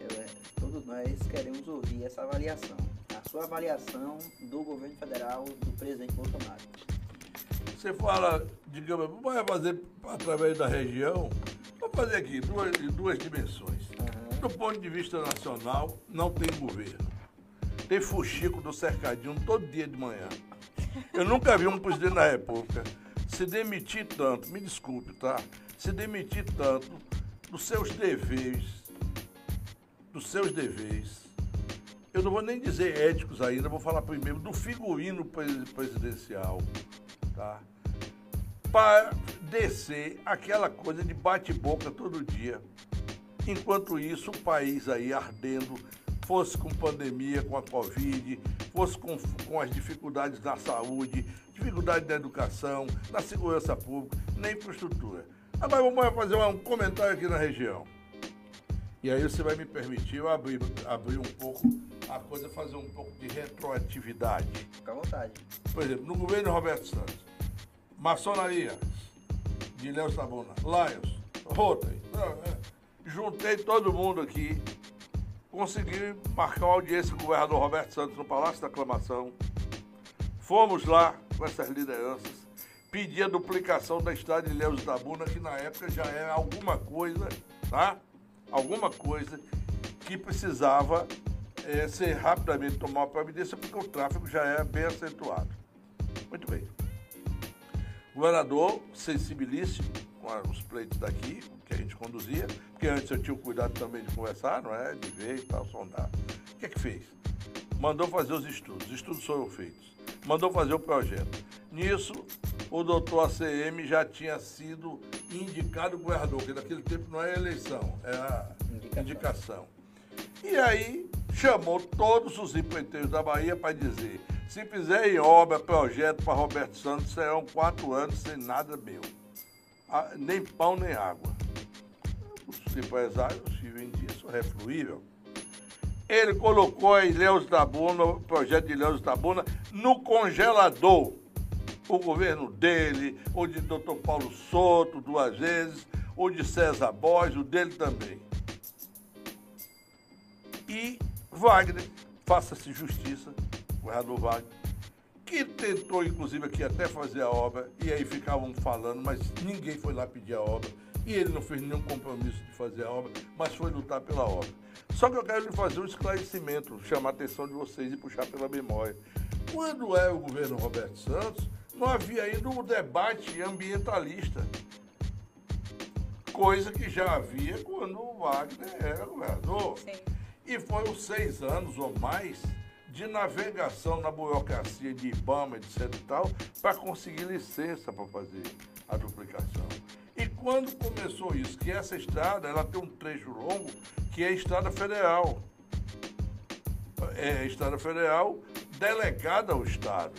é, todos nós queremos ouvir essa avaliação. A sua avaliação do governo federal do presidente Bolsonaro.
Você fala, digamos, vai fazer através da região, vamos fazer aqui duas, duas dimensões. Do ponto de vista nacional, não tem governo. Tem fuxico do cercadinho todo dia de manhã. Eu nunca vi um presidente da República se demitir tanto, me desculpe, tá? Se demitir tanto dos seus deveres, dos seus deveres. Eu não vou nem dizer éticos ainda, vou falar primeiro do figurino pres- presidencial, tá? Para descer aquela coisa de bate-boca todo dia. Enquanto isso, o país aí ardendo, fosse com pandemia, com a Covid, fosse com, com as dificuldades na saúde, dificuldade na educação, na segurança pública, na infraestrutura. Agora vamos fazer um comentário aqui na região. E aí você vai me permitir eu abrir, abrir um pouco a coisa, fazer um pouco de retroatividade.
Fica à vontade.
Por exemplo, no governo Roberto Santos, maçonaria, de Léo Sabona, Lions, Rotary, é, juntei todo mundo aqui, consegui marcar uma audiência com o governador Roberto Santos no Palácio da Aclamação. Fomos lá com essas lideranças, pedi a duplicação da estrada de Léo Tabuna, que na época já era alguma coisa, tá? Alguma coisa que precisava eh, ser rapidamente tomar uma providência, porque o tráfego já era bem acentuado. Muito bem. O governador, sensibilíssimo com os pleitos daqui, que a gente conduzia, porque antes eu tinha o cuidado também de conversar, não é? De ver e tal, sondar. O que é que fez? Mandou fazer os estudos, os estudos foram feitos. Mandou fazer o projeto. Nisso, o doutor ACM já tinha sido indicado governador, porque naquele tempo não era eleição, era
Indicação.
indicação. E aí chamou todos os empreiteiros da Bahia para dizer: se fizerem obra, projeto para Roberto Santos, serão quatro anos sem nada meu. Ah, nem pão, nem água. Os empresários vivem disso, é fluível. Ele colocou a Ilhéus Tabuna, o projeto de Ilhéus Tabuna, no congelador. O governo dele, o de Dr. Paulo Soto, duas vezes, o de César Borges, o dele também e Wagner, faça-se justiça, o governador Wagner, que tentou, inclusive, aqui até fazer a obra, e aí ficavam falando, mas ninguém foi lá pedir a obra, e ele não fez nenhum compromisso de fazer a obra, mas foi lutar pela obra. Só que eu quero lhe fazer um esclarecimento, chamar a atenção de vocês e puxar pela memória. Quando era o governo Roberto Santos, não havia ainda um debate ambientalista coisa que já havia quando o Wagner era governador.
Sim.
E foram seis anos ou mais de navegação na burocracia de IBAMA, etc e tal, para conseguir licença para fazer a duplicação. Quando começou isso, que essa estrada, ela tem um trecho longo, que é a estrada federal. É a estrada federal delegada ao Estado.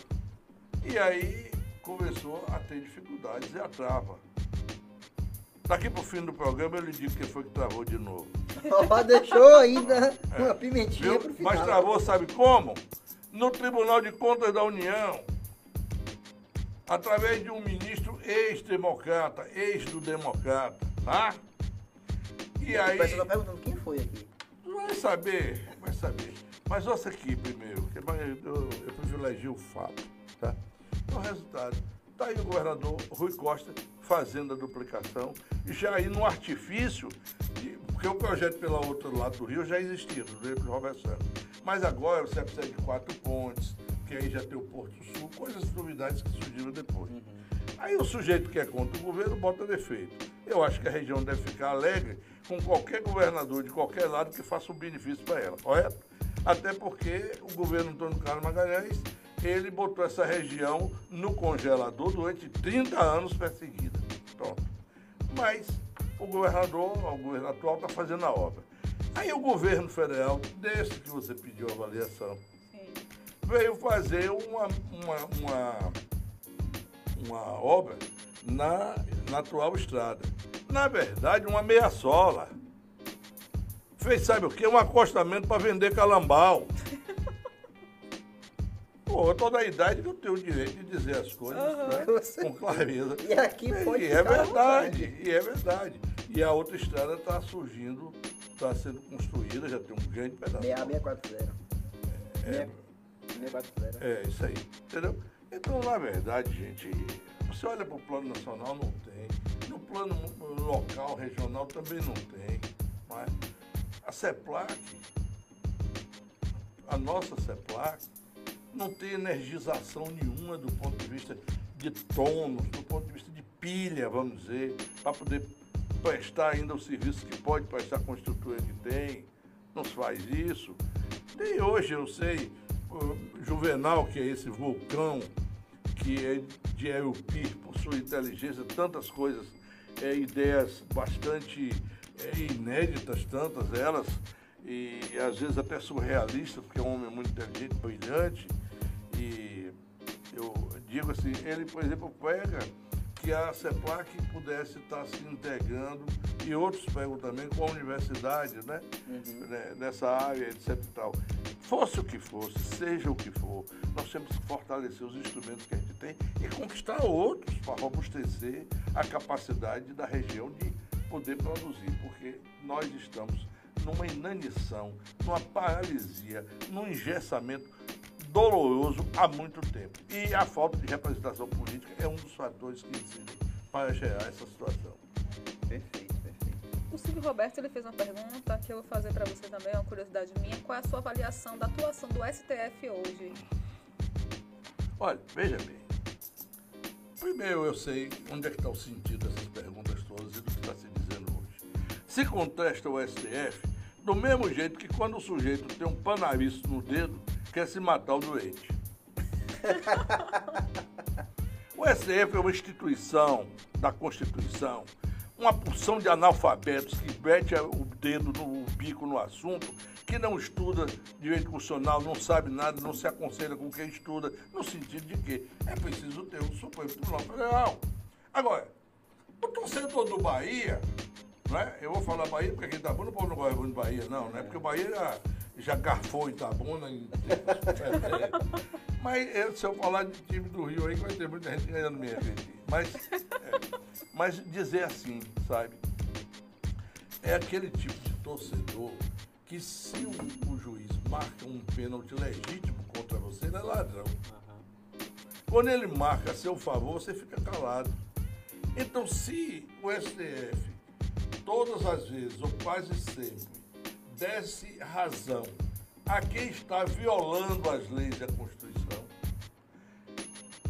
E aí começou a ter dificuldades e a trava. Daqui para o fim do programa eu lhe digo quem foi que travou de novo.
Ó, deixou ainda uma pimentinha
Viu?
pro final.
Mas travou, sabe como? No Tribunal de Contas da União, através de um ministro ex-democrata, ex do democrata, tá? E
O
aí,
pessoal tá perguntando quem foi aqui.
vai saber, vai saber. Mas ouça aqui primeiro, que eu, eu, eu privilegio o fato, tá? Então, o resultado, tá aí o governador Rui Costa fazendo a duplicação, e já aí no artifício, de- porque o projeto pelo outro lado do rio já existia, do Rio Roberto Santos. Mas agora você precisa de quatro pontes, que aí já tem o Porto Sul, coisas novidades que surgiram depois. Aí o sujeito que é contra o governo bota defeito. Eu acho que a região deve ficar alegre com qualquer governador de qualquer lado que faça um benefício para ela, correto? Até porque o governo Antônio Carlos Magalhães, ele botou essa região no congelador durante 30 anos perseguida. Pronto. Mas o governador, o governo atual, está fazendo a obra. Aí o governo federal, desde que você pediu a avaliação. Veio fazer uma, uma, uma, uma obra na, na atual estrada. Na verdade, uma meia sola. Fez, sabe o quê? Um acostamento para vender calambau. Pô, eu tô da idade que eu tenho o direito de dizer as coisas né?
Você-
com clareza.
E aqui pode
E é
ficar à
verdade, e é verdade. E a outra estrada está surgindo, está sendo construída, já tem um grande pedaço.
6640.
É,
640.
É, isso aí. Entendeu? Então, na verdade, gente, você olha para o plano nacional, não tem. No plano local, regional, também não tem. Não é? A CEPLAC, a nossa CEPLAC, não tem energização nenhuma do ponto de vista de tônus, do ponto de vista de pilha, vamos dizer, para poder prestar ainda o serviço que pode prestar com a estrutura que tem. Não se faz isso. Tem hoje, eu sei, Juvenal, que é esse vulcão que é de Elpir, por sua inteligência, tantas coisas, é, ideias bastante é, inéditas, tantas elas, e às vezes até surrealistas, porque é um homem muito inteligente, brilhante, e eu digo assim, ele, por exemplo, pega que a CEPLAC pudesse estar se integrando, e outros pegam também com a universidade, né? né, nessa área, etc tal. Fosse o que fosse, seja o que for, nós temos que fortalecer os instrumentos que a gente tem e conquistar outros para robustecer a capacidade da região de poder produzir, porque nós estamos numa inanição, numa paralisia, num engessamento doloroso há muito tempo. E a falta de representação política é um dos fatores que incidem para gerar essa situação.
Perfeito, perfeito.
O Silvio Roberto ele fez uma pergunta que eu vou fazer para você também, uma curiosidade minha. Qual é a sua avaliação da atuação do STF hoje?
Olha, veja bem. Primeiro eu sei onde é que está o sentido dessas perguntas todas e do que está se dizendo hoje. Se contesta o STF do mesmo jeito que quando o sujeito tem um panariço no dedo, quer se matar o doente. O STF é uma instituição da Constituição, uma porção de analfabetos que mete o dedo no bico no assunto, que não estuda direito constitucional, não sabe nada, não se aconselha com quem estuda, no sentido de que é preciso ter um Supremo Tribunal Federal. Agora, o torcedor do Bahia, né? eu vou falar Bahia porque aqui em Itabuna o povo não gosta de Bahia, não, né? porque o Bahia já, garfou Itabuna em. Mas eu, se eu falar de time do Rio aí, vai ter muita gente ganhando minha gente. Mas, é, mas dizer assim, sabe? É aquele tipo de torcedor que se o, o juiz marca um pênalti legítimo contra você, ele é ladrão. Quando ele marca a seu favor, você fica calado. Então, se o STF, todas as vezes, ou quase sempre, desse razão a quem está violando as leis da Constituição,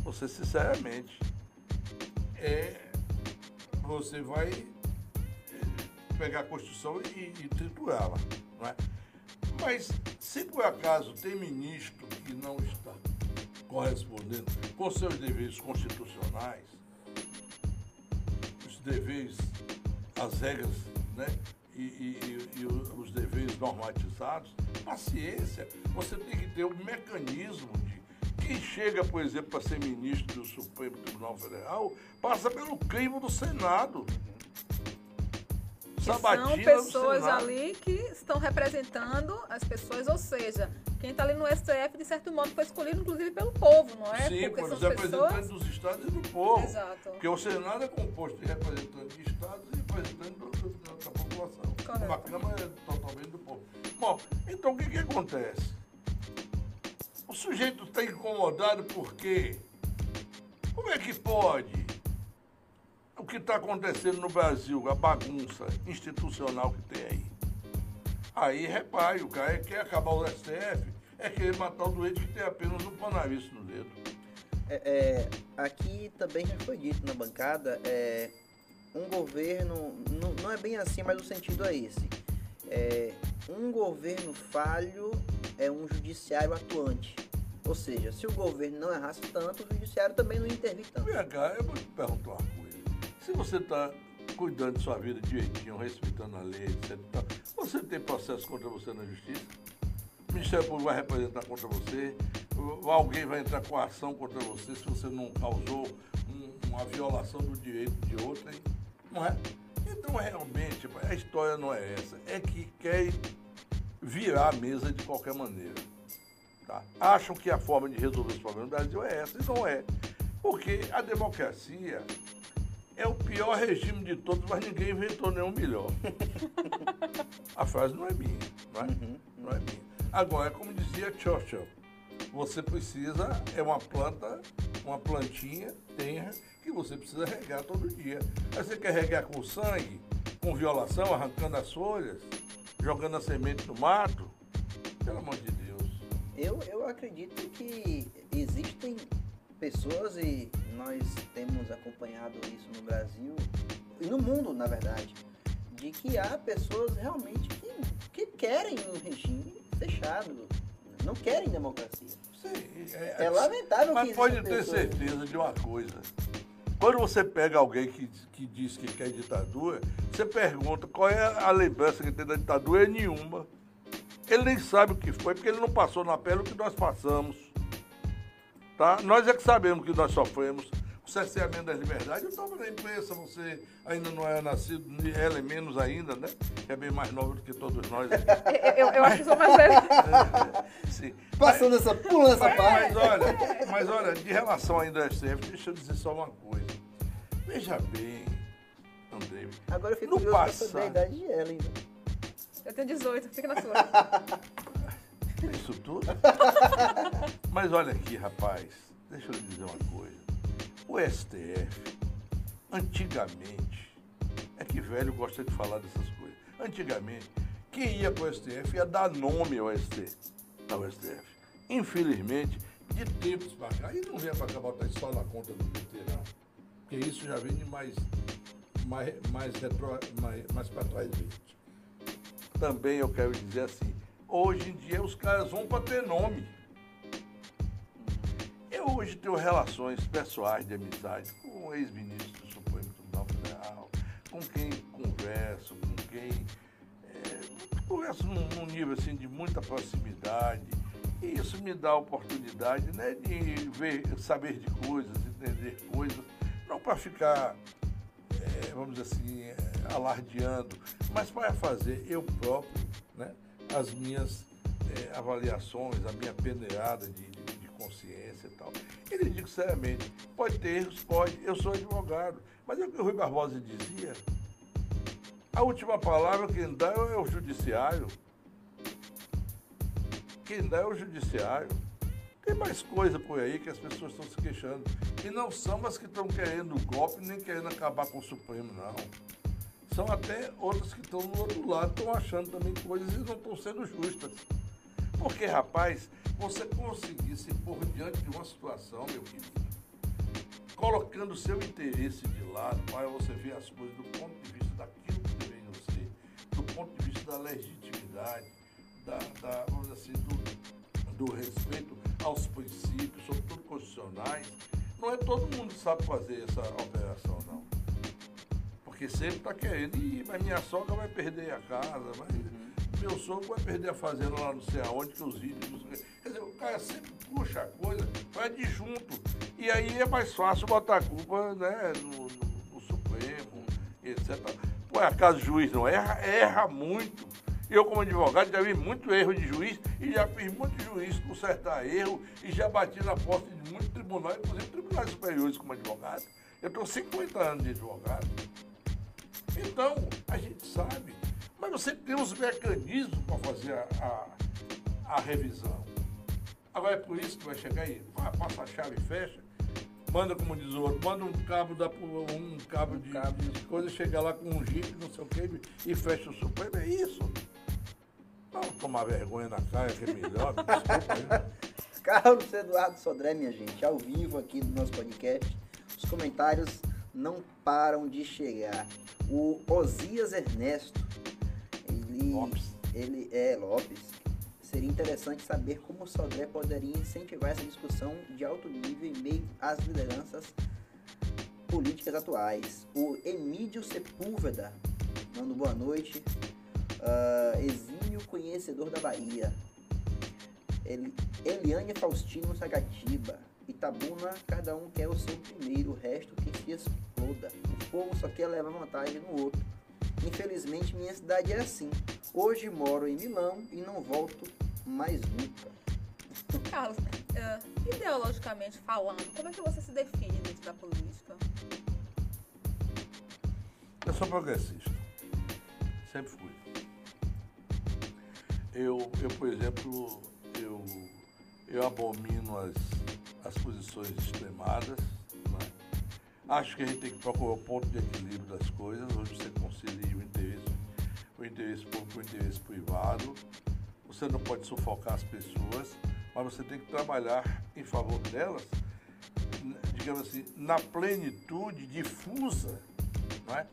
você sinceramente é, você vai é, pegar a Constituição e, e triturá-la. É? Mas se por acaso tem ministro que não está correspondendo com seus deveres constitucionais, os deveres, as regras, né? E, e- e- os deveres normatizados, paciência. Você tem que ter um mecanismo de quem chega, por exemplo, para ser ministro do Supremo Tribunal Federal, passa pelo crivo do Senado.
São
Sabatina do
pessoas ali que estão representando as pessoas, ou seja, quem está ali no STF, de certo modo, foi escolhido, inclusive, pelo povo, não é?
Sim,
Porque
por
são
os representantes
pessoas...
dos estados e do povo.
Exato.
Porque o Senado é composto de representantes de estados e representantes da, da população.
Correto.
Uma Câmara é totalmente do povo. Bom, então o que, que acontece? O sujeito está incomodado porque como é que pode o que está acontecendo no Brasil, a bagunça institucional que tem aí? Aí repare, o cara quer acabar o STF, é querer matar o doente que tem apenas um panavista no dedo.
É, é, aqui também já foi dito na bancada, é, um governo, não, é bem assim, mas o sentido é esse. É, um governo falho é um judiciário atuante. Ou seja, se o governo não errasse tanto, o judiciário também não intervir tanto.
Cá, eu vou te perguntar uma coisa. Se você está cuidando de sua vida direitinho, respeitando a lei, etc. Você tem processo contra você na justiça? O Ministério Público vai representar contra você? Alguém vai entrar com ação contra você se você não causou um- uma violação do direito de outrem? Não é? Então, realmente, a história não é essa. É que quer virar a mesa de qualquer maneira. tá? Acham que a forma de resolver os problemas do Brasil é essa, e não é. Porque a democracia é o pior regime de todos, mas ninguém inventou nenhum melhor. A frase não é minha, não é? Não é minha. Agora, como dizia Churchill, você precisa, é uma planta, uma plantinha, terra, que você precisa regar todo dia. Aí você quer regar com sangue, com violação, arrancando as folhas, jogando a semente no mato? Pelo amor de Deus.
Eu, eu acredito que existem pessoas e nós temos acompanhado isso no Brasil e no mundo, na verdade, de que há pessoas realmente que, que querem um regime fechado, não querem democracia.
Sim,
É lamentável
Mas
que
pode
existam
ter
pessoas-
certeza de uma coisa. Quando você pega alguém que, que diz que quer ditadura, você pergunta qual é a lembrança que tem da ditadura, é nenhuma. Ele nem sabe o que foi, porque ele não passou na pele o que nós passamos. Tá? Nós é que sabemos o que nós sofremos. O cerceamento das liberdades, eu estava na imprensa, você ainda não é nascido, ela é menos ainda, né? É bem mais nova do que todos nós aqui.
Eu, eu acho que sou mais velha.
Sim.
Passando essa, pulando essa
Mas,
parte.
mas olha, mas olha, de relação ainda ao STF, deixa eu dizer só uma coisa. Veja bem, André,
Agora eu fico
no
curioso pra saber a idade de Ellen. né?
Eu tenho 18, fica na sua.
isso tudo. Mas olha aqui, rapaz, deixa eu lhe dizer uma coisa. O STF, antigamente, é que velho gosta de falar dessas coisas. Antigamente, quem ia para o STF ia dar nome ao STF. Ao STF. Infelizmente, de tempos para cá, e não vem para cá botar isso só na conta do PT, não. Porque isso já vem de mais, mais, mais, mais, mais para trás mesmo. Também eu quero dizer assim, hoje em dia os caras vão para ter nome. Eu hoje tenho relações pessoais de amizade com ex-ministros do Supremo Tribunal Federal, com quem converso, com quem é, converso num, num nível assim de muita proximidade. E isso me dá a oportunidade né, de ver, saber de coisas, entender coisas, não para ficar, é, vamos dizer assim, é, alardeando, mas para fazer eu próprio né, as minhas é, avaliações, a minha peneirada de, de- de consciência e tal. E lhe digo seriamente, pode ter erros, pode, eu sou advogado, mas é o que o Rui Barbosa dizia, a última palavra quem dá é o judiciário. Quem dá é o judiciário. Tem mais coisa por aí que as pessoas estão se queixando. E não são as que estão querendo golpe nem querendo acabar com o Supremo, não. São até outras que estão do outro lado, estão achando também coisas e não estão sendo justas. Porque, rapaz, você conseguir se pôr diante de uma situação, meu querido, colocando o seu interesse de lado para você ver as coisas do ponto de vista daquilo que deveriam ser, do ponto de vista da legitimidade, da, da, vamos dizer assim, do, do respeito aos princípios, sobretudo constitucionais. Não é todo mundo que sabe fazer essa operação, não. Porque sempre está querendo, Ih, mas minha sogra vai perder a casa, mas meu sogro vai perder a fazenda lá não sei aonde, que os quê. Quer dizer, o cara sempre puxa a coisa, vai de junto. E aí é mais fácil botar a culpa né, no, no- no Supremo, etc. Pô, acaso o juiz não erra? Erra muito. Eu, como advogado, já vi muito erro de juiz e já fiz muito juiz consertar erro e já bati na porta de muitos tribunais, inclusive tribunais superiores como advogado. Eu estou 50 anos de advogado. Então, a gente sabe, mas você tem os mecanismos para fazer a, a, a revisão. Agora é por isso que vai chegar aí, passa a chave e fecha, manda como diz o outro, manda um cabo, da, um cabo de, de coisa, chega lá com um jipe, não sei o que, e fecha o Supremo, é isso. Não tomar vergonha na cara, que é melhor, me desculpa aí.
Carlos Eduardo Sodré, minha gente, ao vivo aqui no nosso podcast. Os comentários não param de chegar. O Osias Ernesto, ele,
Lopes.
ele é Lopes. Seria interessante saber como o Sodré poderia incentivar essa discussão de alto nível em meio às lideranças políticas atuais. O Emílio Sepúlveda, manda boa noite. Ah, exímio conhecedor da Bahia. Eli- Eliane Faustino Sagatiba. Itabuna, cada um quer o seu primeiro, o resto que se exploda. O povo só quer levar vantagem no outro. Infelizmente, minha cidade é assim. Hoje moro em Milão e não volto mais nunca.
Carlos, eh, ideologicamente falando, como é que você se define dentro da política?
Eu sou progressista. Sempre fui. Eu, eu por exemplo, eu, eu abomino as, as posições extremadas. né? Acho que a gente tem que procurar o ponto de equilíbrio das coisas, onde você concilia o interesse, o interesse público com o interesse privado. Você não pode sufocar as pessoas, mas você tem que trabalhar em favor delas, digamos assim, na plenitude difusa não é?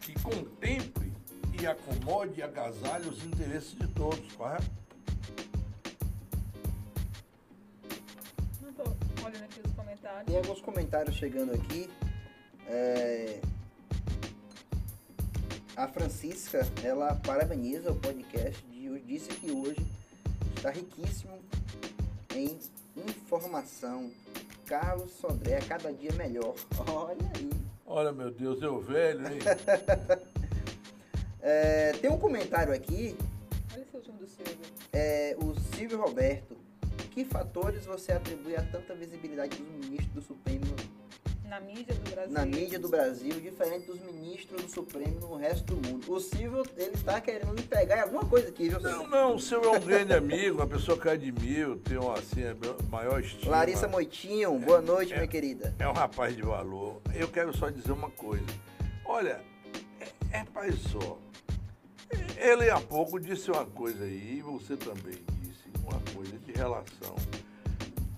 que contemple e acomode e agasalhe os interesses de todos, correto?
Não tô olhando aqui os comentários.
Tem alguns comentários chegando aqui. É, A Francisca, ela parabeniza o podcast hoje, disse que hoje está riquíssimo em informação. Carlos Sodré, a cada dia melhor. Olha aí.
Olha, meu Deus, eu velho, hein?
É, tem um comentário aqui,
Olha esse último do Silvio.
é, o Silvio Roberto. Que fatores você atribui a tanta visibilidade dos ministros do Supremo
Na mídia do Brasil.
na mídia do Brasil, diferente dos ministros do Supremo no resto do mundo? O Silvio, ele tá querendo me pegar em alguma coisa aqui, viu,
Não,
Silvio?
não, o seu é um grande amigo, uma pessoa que eu admiro, tem uma, assim, a maior estima.
Larissa Moitinho, boa noite,
é.
minha querida.
É um rapaz de valor. Eu quero só dizer uma coisa. Olha, é, é pai só. Ele há pouco disse uma coisa aí, e você também disse uma coisa de relação.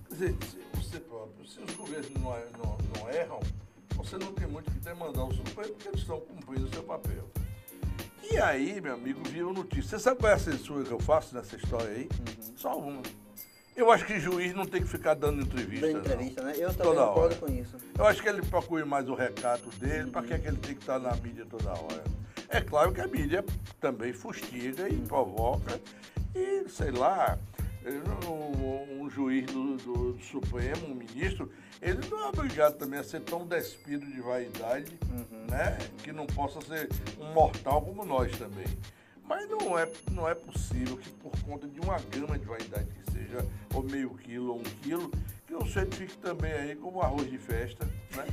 Quer dizer, você próprio, se os governos não, não, não erram, você não tem muito que demandar o Supremo, porque eles estão cumprindo o seu papel. E aí, meu amigo, viram notícia. Você sabe qual é a censura que eu faço nessa história aí? Só uma. Eu acho que juiz não tem que ficar dando entrevista.
Dando
não.
entrevista, né? Eu também
Toda
concordo
hora.
com isso.
Eu acho que ele procure mais o recato dele, para que, é que ele tem que estar na mídia toda hora. É claro que a mídia também fustiga e provoca, e sei lá, ele não- um, juiz do, do Supremo, um ministro, ele não é obrigado também a ser tão despido de vaidade, né? Que não possa ser um mortal como nós também. Mas não é, não é possível que por conta de uma gama de vaidade que seja, ou meio quilo ou um quilo, que o sujeito fique também aí como arroz de festa, né?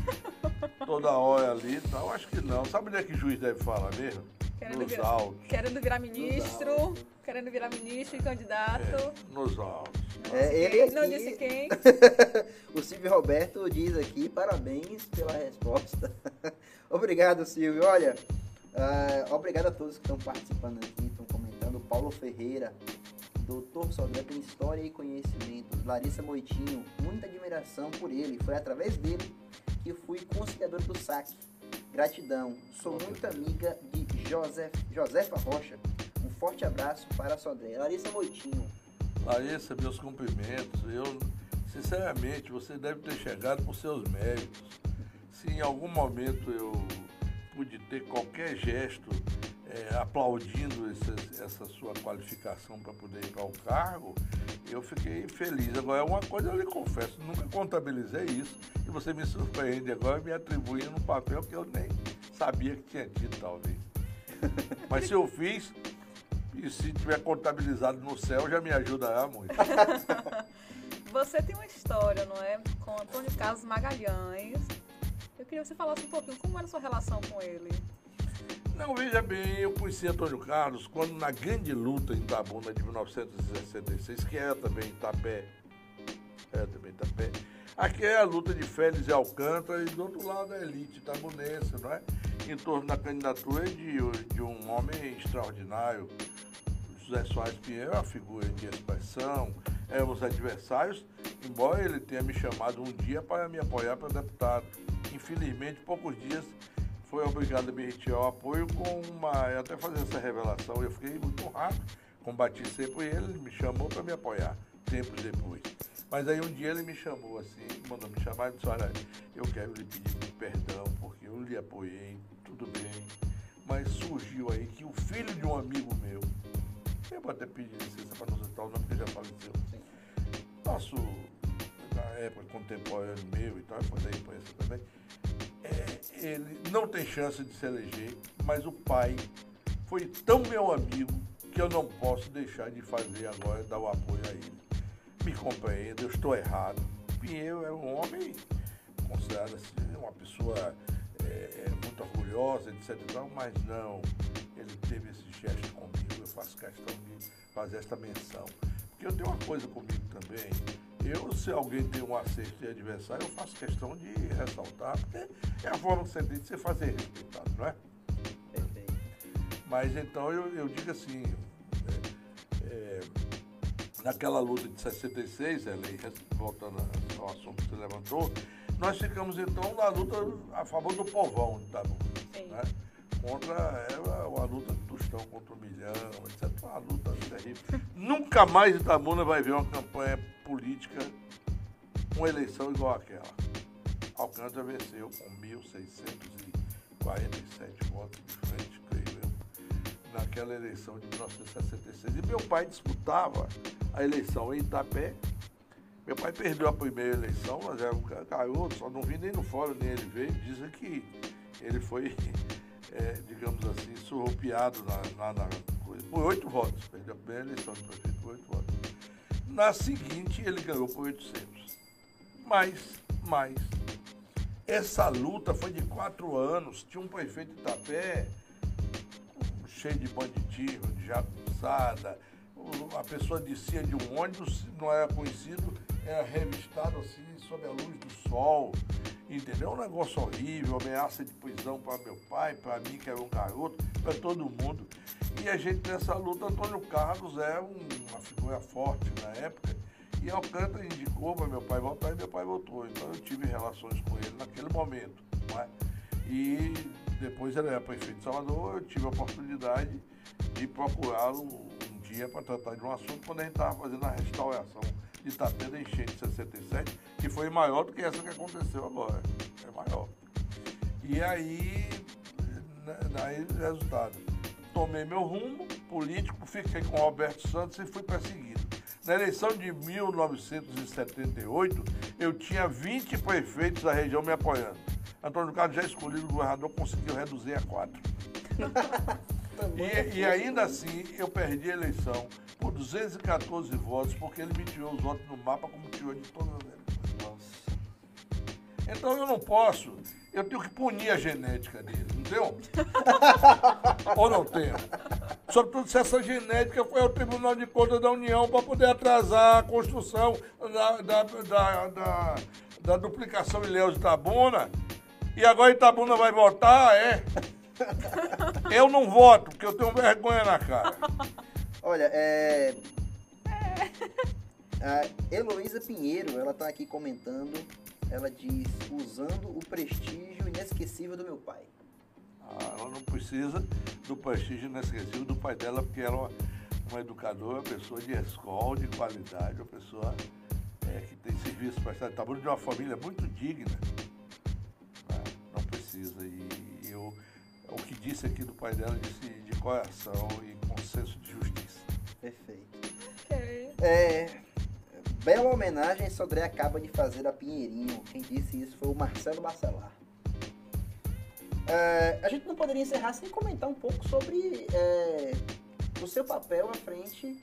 Toda hora ali e tal. Acho que não. Sabe onde é que o juiz deve falar mesmo?
Querendo
Nos
virar,
autos.
querendo virar ministro, querendo virar ministro e candidato.
É, nos autos.
É, ele aqui,
Não disse quem.
o Silvio Roberto diz aqui, parabéns pela resposta. obrigado, Silvio. Olha, ah, obrigado a todos que estão participando aqui, estão comentando. Paulo Ferreira, Doutor Sodré tem história e conhecimento. Larissa Moitinho, muita admiração por ele. Foi através dele que fui conciliador do SAC. Gratidão. Sou muito amiga de José, Josefa Rocha. Um forte abraço para Sodré. Larissa Moitinho.
Larissa, meus cumprimentos. Eu, sinceramente, você deve ter chegado por seus méritos. Se em algum momento eu pude ter qualquer gesto é, aplaudindo essa, essa, sua qualificação para poder ir para o cargo, eu fiquei feliz. Agora, uma coisa eu lhe confesso, nunca contabilizei isso e você me surpreende agora me atribuindo um papel que eu nem sabia que tinha tido, talvez. Mas se eu fiz, e se tiver contabilizado no céu, já me ajudará muito.
Você tem uma história, não é? Com Antônio Carlos Magalhães. Eu queria que você falasse um pouquinho como era a sua relação com ele.
Não, veja bem, eu conheci Antônio Carlos quando na grande luta em Itabuna de 1966, que era também Itapé, era também Itapé, aqui é a luta de Félix e Alcântara e do outro lado a elite itabunense, não é? Em torno da candidatura de, de um homem extraordinário, José Soares Pinheiro, uma figura de expressão, éramos adversários, embora ele tenha me chamado um dia para me apoiar para deputado. Infelizmente, poucos dias foi obrigado a me retirar o apoio com uma. até fazer essa revelação. Eu fiquei muito honrado, combati sempre ele, ele me chamou para me apoiar, tempos depois. Mas aí um dia ele me chamou assim, mandou me chamar e disse, olha, eu quero lhe pedir perdão, porque eu lhe apoiei, tudo bem. Mas surgiu aí que o filho de um amigo meu, eu vou até pedir licença para não citar o nome, porque já faleceu. Nosso, na época contemporâneo meu e tal, foi da imprensa também, é, ele não tem chance de se eleger, mas o pai foi tão meu amigo que eu não posso deixar de fazer agora, dar o apoio a ele. Me compreenda, eu estou errado. Pinheiro é um homem considerado assim, uma pessoa é, é muito orgulhosa, etc. Mas não, ele teve esse gesto comigo, eu faço questão de fazer esta menção. Porque eu tenho uma coisa comigo também, eu, se alguém tem um acerto de adversário, eu faço questão de ressaltar, porque é a forma que você tem de você fazer respeitado, não é? Perfeito. Mas então eu, eu digo assim, é, é, naquela luta de 66, lei, voltando ao assunto que você levantou, nós ficamos então na luta a favor do povão tá bom? Né? Contra ela, uma luta de Tostão contra o Milhão, etc. Uma luta terrível. Nunca mais Itabuna vai ver uma campanha política, uma eleição igual àquela. Alcântara venceu com 1.647 votos de frente, creio eu, naquela eleição de 1966. E meu pai disputava a eleição em Itapé. Meu pai perdeu a primeira eleição, mas era um garoto, só não vi nem no fórum, nem ele veio. Dizem que ele foi, é, digamos assim, surrupiado na, na, na coisa, por oito votos. Perdeu a primeira eleição de prefeito por oito votos. Na seguinte, ele ganhou por 800. Mas, mas, essa luta foi de quatro anos. Tinha um prefeito de Itapé cheio de banditismo, de jagunçada. A pessoa descia de um ônibus, não era conhecido, era revistado assim, sob a luz do sol. Entendeu? Um negócio horrível, ameaça de prisão para meu pai, para mim, que era um garoto, para todo mundo. E a gente nessa luta, Antônio Carlos é uma figura forte na época. E Alcântara indicou para meu pai voltar e meu pai voltou. Então eu tive relações com ele naquele momento. É? E depois ele era prefeito de Salvador, eu tive a oportunidade de procurá-lo um dia para tratar de um assunto quando a gente estava fazendo a restauração de Itapé da enchente de 67, que foi maior do que essa que aconteceu agora. É maior. E aí, né, daí resultado tomei meu rumo político, fiquei com Roberto Santos e fui perseguido. Na eleição de 1978, eu tinha 20 prefeitos da região me apoiando. Antônio Carlos, já escolhido governador, conseguiu reduzir a quatro. e, e, ainda assim, eu perdi a eleição por 214 votos, porque ele me tirou os votos no mapa como tirou de todas as eleições. Então eu não posso eu tenho que punir a genética dele, entendeu? Ou não tenho? Sobretudo se essa genética foi ao Tribunal de Contas da União para poder atrasar a construção da, da, da, da, da duplicação Ilhéus Itabuna. E agora Itabuna vai votar, é? Eu não voto, porque eu tenho vergonha na cara.
Olha, é. A Heloísa Pinheiro, ela está aqui comentando ela diz, usando o prestígio inesquecível do meu pai.
Ah, ela não precisa do prestígio inesquecível do pai dela, porque ela é uma, uma educadora, uma pessoa de escola, de qualidade, uma pessoa é, que tem serviço prestado. Está de uma família muito digna. Né? Não precisa. E eu o que disse aqui do pai dela, disse de coração e com senso de.
Perfeito.
Ok.
É, bela homenagem Sodré acaba de fazer a Pinheirinho. Quem disse isso foi o Marcelo Bacelar. É, a gente não poderia encerrar sem comentar um pouco sobre é, o seu papel à frente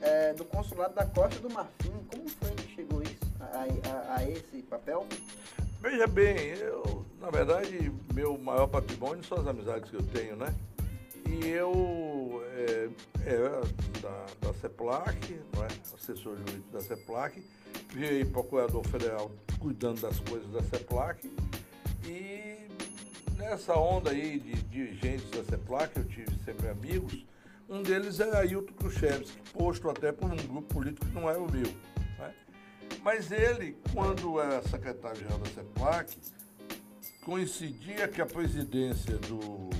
é, do consulado da Costa do Marfim. Como foi que chegou isso, a, a- a esse papel?
Veja bem, eu, na verdade, meu maior patrimônio são as amizades que eu tenho, né? E eu é, era da, da CEPLAC, não é? assessor jurídico da CEPLAC, virei procurador federal cuidando das coisas da CEPLAC e nessa onda aí de dirigentes da CEPLAC, eu tive sempre amigos, um deles era Ailton Khrushchevsky, posto até por um grupo político que não era o meu. né? Mas ele, quando era secretário-geral da CEPLAC, coincidia que a presidência do,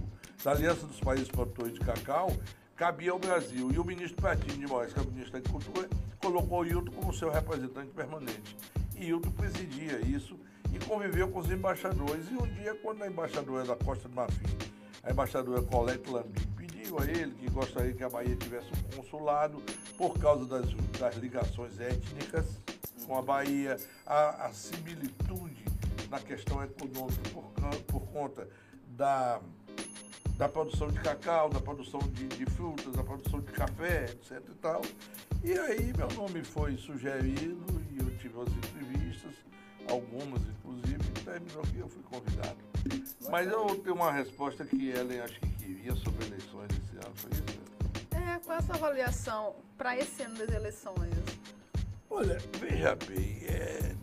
da Aliança dos Países Produtores de Cacau cabia ao Brasil. E o ministro Pratini de Moraes, que é o ministro da Agricultura, colocou Hilton como seu representante permanente. E Hilton presidia isso e conviveu com os embaixadores. E um dia, quando a embaixadora da Costa do Marfim, a embaixadora Colette Lambi, pediu a ele que gostaria que a Bahia tivesse um consulado por causa das, das ligações étnicas com a Bahia, a, a similitude na questão econômica por, por conta da, da produção de cacau, da produção de, de frutas, da produção de café, etc e tal. E aí meu nome foi sugerido e eu tive as entrevistas, algumas inclusive, e terminou que eu fui convidado. Mas eu tenho uma resposta que Ellen acho que queria sobre eleições esse ano, foi isso?
É, qual é a sua avaliação para esse ano das eleições?
Olha, veja bem, é,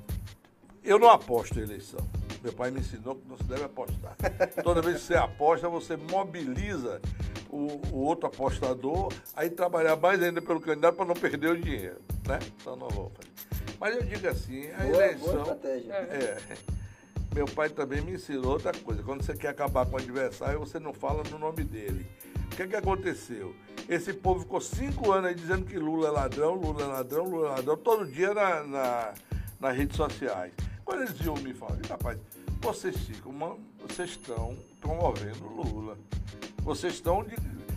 eu não aposto em eleição. Meu pai me ensinou que não se deve apostar. Toda vez que você aposta, você mobiliza o, o outro apostador a ir trabalhar mais ainda pelo candidato para não perder o dinheiro. Né? Então não vou fazer. Mas eu digo assim, a
Boa, boa
eleição.
estratégia.
É. Meu pai também me ensinou outra coisa. Quando você quer acabar com o adversário, você não fala no nome dele. O que, que aconteceu? Esse povo ficou cinco anos aí dizendo que Lula é ladrão, Lula é ladrão, Lula é ladrão, todo dia na, na- nas redes sociais. Eles iam me falar, rapaz, vocês ficam, vocês estão promovendo Lula. Vocês estão de.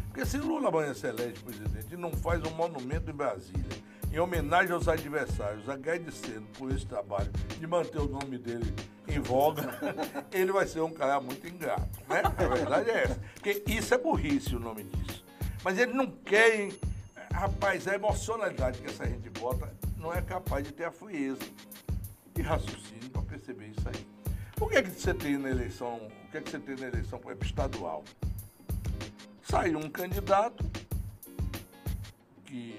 Porque se Lula amanhã se elege presidente e não faz um monumento em Brasília, em homenagem aos adversários, agradecendo por esse trabalho de manter o nome dele em voga, ele vai ser um cara muito ingrato, né? A verdade é essa. Porque isso é burrice o nome disso. Mas eles não querem. Rapaz, a emocionalidade que essa gente bota não é capaz de ter a frieza de raciocínio para perceber isso aí. O que é que você tem na eleição? O que é que você tem na eleição, por exemplo, estadual? Saiu um candidato que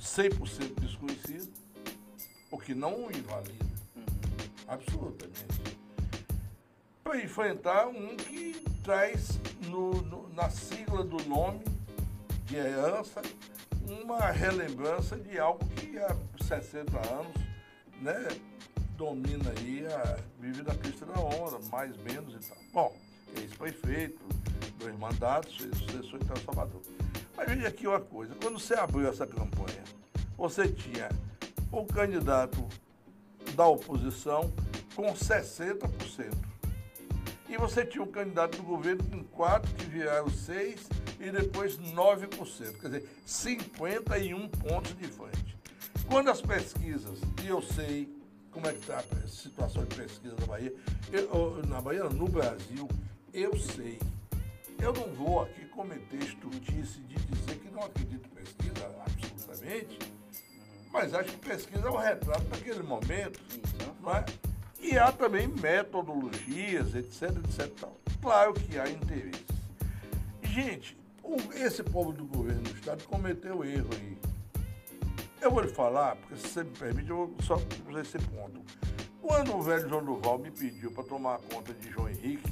100% desconhecido, o que não o invalida, absolutamente, para enfrentar um que traz no- no- na sigla do nome de herança uma relembrança de algo que há 60 anos né, domina aí, a, vive da crista da onda, mais menos e tal. Bom, ex-prefeito, dois mandatos, sucessor em Salvador. Mas veja aqui uma coisa, quando você abriu essa campanha, você tinha o candidato da oposição com 60%. E você tinha um candidato do governo com 4, que viraram 6 e depois 9%. Quer dizer, 51 pontos de frente. Quando as pesquisas, e eu sei como é que está a situação de pesquisa na Bahia, eu- na Bahia, no Brasil, eu sei. Eu não vou aqui cometer estutice de dizer que não acredito em pesquisa, absolutamente, mas acho que pesquisa é um retrato daquele momento. Não é? E há também metodologias, etc, etc. Tal. Claro que há interesses. Gente, o- esse povo do governo do Estado cometeu erro aí. Eu vou lhe falar, porque se você me permite, eu vou só fazer esse ponto. Quando o velho João Duval me pediu para tomar conta de João Henrique,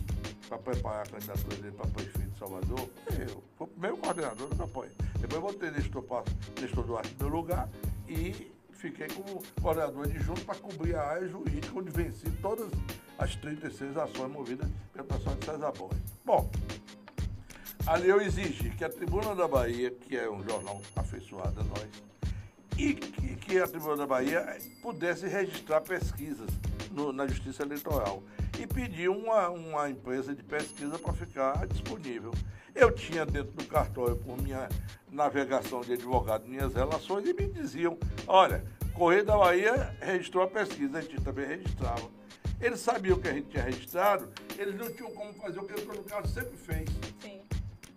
para preparar a candidatura dele para prefeito de Salvador, eu fui o primeiro coordenador do apoio. Depois botei Nestor, Pa- Nestor Duarte no meu lugar e fiquei como coordenador adjunto para cobrir a área jurídica, onde venci todas as 36 ações movidas pelo pessoal de César Borges. Bom, ali eu exigi que a Tribuna da Bahia, que é um jornal afeiçoado a nós, e que, que a Tribuna da Bahia pudesse registrar pesquisas no- na Justiça Eleitoral. e pedi uma, uma empresa de pesquisa para ficar disponível. Eu tinha dentro do cartório, por minha navegação de advogado, minhas relações, e me diziam, olha, Correio da Bahia registrou a pesquisa, a gente também registrava. Eles sabiam que a gente tinha registrado, eles não tinham como fazer o que o Carlos sempre fez.
Sim.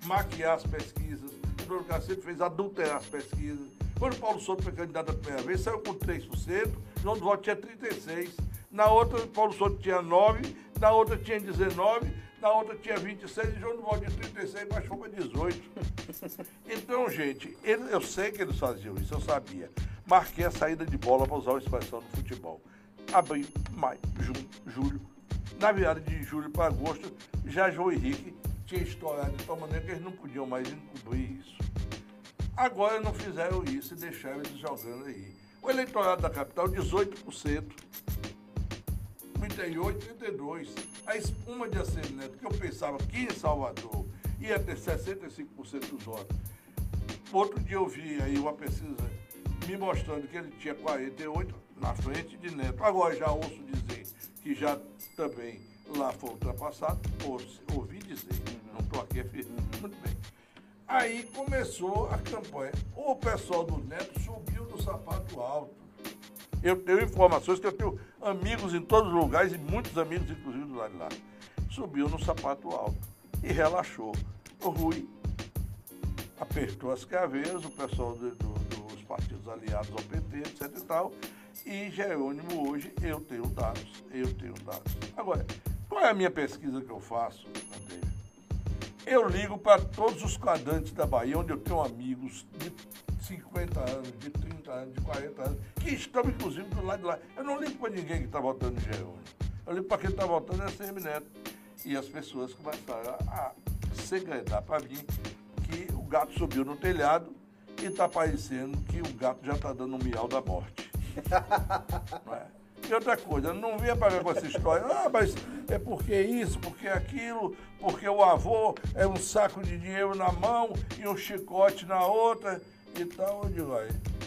Maquiar as pesquisas. O Carlos sempre fez adulterar as pesquisas. Quando o Paulo Souto foi candidato a primeira vez, saiu com 3%, João do Voto tinha 36%. Na outra, Paulo Souto tinha 9%, na outra tinha 19%, na outra tinha 26% e João do Voto tinha 36% baixou para 18%. Então, gente, ele, eu sei que eles faziam isso, eu sabia. Marquei a saída de bola para usar a expressão do futebol. Abril, maio, junho, julho. Na virada de julho para agosto, já João Henrique tinha estourado de tal maneira que eles não podiam mais encobrir isso. Agora não fizeram isso e deixaram eles jogando aí. O eleitorado da capital, 18%. 38, 32. A espuma de Neto, que eu pensava que em Salvador ia ter 65% dos votos. Outro dia eu vi aí uma pesquisa me mostrando que ele tinha 48 na frente de Neto. Agora já ouço dizer que já também lá foi ultrapassado, ouvi dizer, não estou aqui afirmando. Muito bem. Aí começou a campanha. O pessoal do Neto subiu no sapato alto. Eu tenho informações que eu tenho amigos em todos os lugares, e muitos amigos, inclusive, do lado de lá. Subiu no sapato alto e relaxou. O Rui apertou as caveiras, o pessoal do, do, dos partidos aliados ao PT, etc e tal. E Jerônimo hoje, eu tenho dados, eu tenho dados. Agora, qual é a minha pesquisa que eu faço, André? Eu ligo para todos os quadrantes da Bahia, onde eu tenho amigos de 50 anos, de 30 anos, de 40 anos, que estão, inclusive, do lado de lá. Eu não ligo para ninguém que está votando em Jerônimo. Eu ligo para quem está votando é CM Neto. E as pessoas começaram a segredar para mim que o gato subiu no telhado e está parecendo que o gato já está dando um miau da morte. Não é? Outra coisa, não vinha para ver com essa história, ah, mas é porque isso, porque aquilo, porque o avô é um saco de dinheiro na mão e um chicote na outra e tal. Eu digo,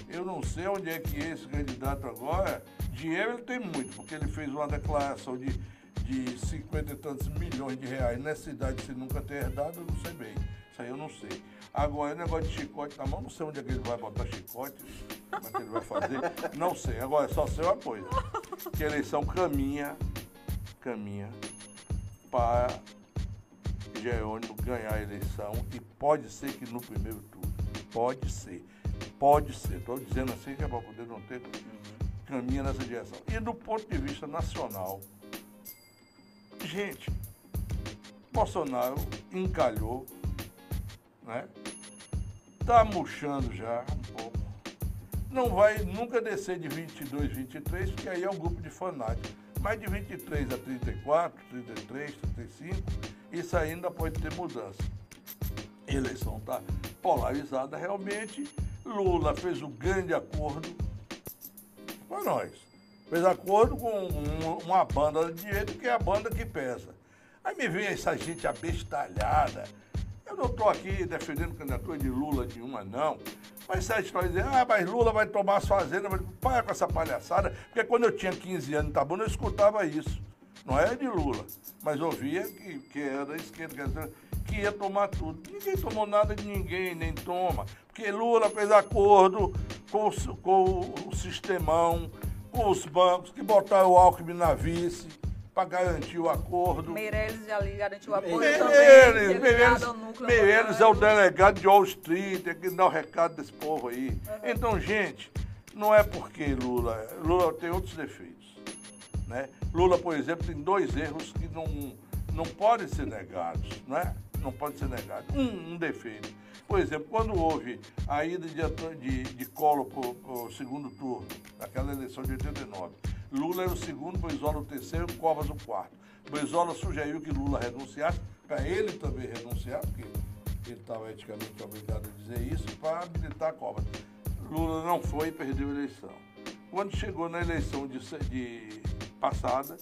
eu não sei onde é que esse candidato agora, dinheiro ele tem muito, porque ele fez uma declaração de, de 50 e tantos milhões de reais nessa cidade sem nunca ter herdado, eu não sei bem. Isso aí eu não sei. Agora, o negócio de chicote na mão, não sei onde é que ele vai botar chicote, como é que ele vai fazer, não sei. Agora, só sei uma coisa, que a eleição caminha, caminha para Jerônimo ganhar a eleição e pode ser que no primeiro turno, pode ser, pode ser, estou dizendo assim que é para poder não ter, caminha nessa direção. E do ponto de vista nacional, gente, Bolsonaro encalhou, né? Está murchando já um pouco. Não vai nunca descer de 22, 23, porque aí é um grupo de fanáticos. Mas de 23 a 34, 33, 35, isso ainda pode ter mudança. A eleição está polarizada realmente. Lula fez um grande acordo com nós. Fez acordo com uma banda de direita que é a banda que pesa. Aí me vem essa gente abestalhada, eu não estou aqui defendendo candidatura de Lula de uma, não. Mas essa história dizer, ah, mas Lula vai tomar as fazendas, mas para com essa palhaçada. Porque quando eu tinha 15 anos tá bom, eu escutava isso. Não era de Lula, mas ouvia que, que era da esquerda, que ia tomar tudo. Ninguém tomou nada de ninguém, nem toma. Porque Lula fez acordo com, com o sistemão, com os bancos, que botaram o Alckmin na vice para garantir o acordo.
Meirelles já ali garantiu o
Meirelles,
também.
Meirelles, Meirelles é o delegado de Wall Street, tem que dar o recado desse povo aí. Uhum. Então, gente, não é porque Lula... Lula tem outros defeitos. Né? Lula, por exemplo, tem dois erros que não, não podem ser negados, não é? Não pode ser negado. Um, um defeito. Por exemplo, quando houve a ida de, de, de Collor para o segundo turno, naquela eleição de 89, Lula era o segundo, Brizola o terceiro, Covas o quarto. Brizola sugeriu que Lula renunciasse, para ele também renunciar, porque ele estava eticamente obrigado a dizer isso, para habilitar Covas. Lula não foi e perdeu a eleição. Quando chegou na eleição de, de passada,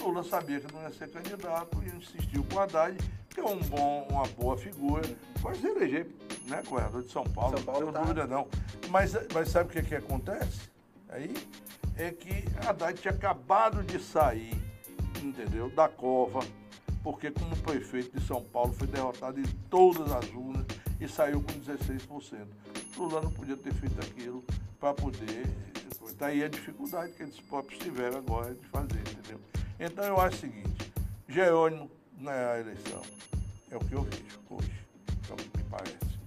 Lula sabia que não ia ser candidato e insistiu com o Haddad, que é um bom, uma boa figura, mas eleger né, governador de São Paulo, São Paulo não tenho tá. dúvida não. Mas, mas sabe o que, que acontece? Aí é que Haddad tinha acabado de sair entendeu? Da cova, porque como prefeito de São Paulo foi derrotado em todas as urnas e saiu com 16%. Lula não podia ter feito aquilo para poder. Daí a dificuldade que eles próprios tiveram agora de fazer, entendeu? Então eu acho o seguinte, Jerônimo na eleição, é o que eu vejo hoje, é o que me parece.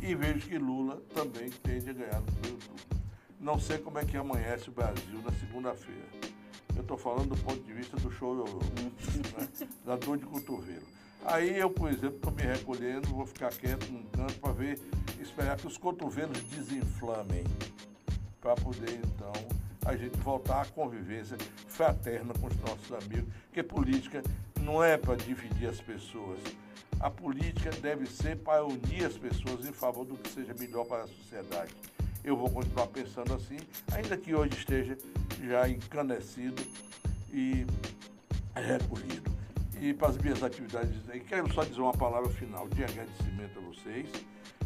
E vejo que Lula também tende a ganhar no primeiro turno. Não sei como é que amanhece o Brasil na segunda-feira. Eu estou falando do ponto de vista do chororô, né? da dor de cotovelo. Aí eu, por exemplo, estou me recolhendo, vou ficar quieto num canto para ver, esperar que os cotovelos desinflamem, para poder então a gente voltar à convivência fraterna com os nossos amigos, porque política não é para dividir as pessoas. A política deve ser para unir as pessoas em favor do que seja melhor para a sociedade. Eu vou continuar pensando assim, ainda que hoje esteja já encanecido e recolhido. E para as minhas atividades, quero só dizer uma palavra final de agradecimento a vocês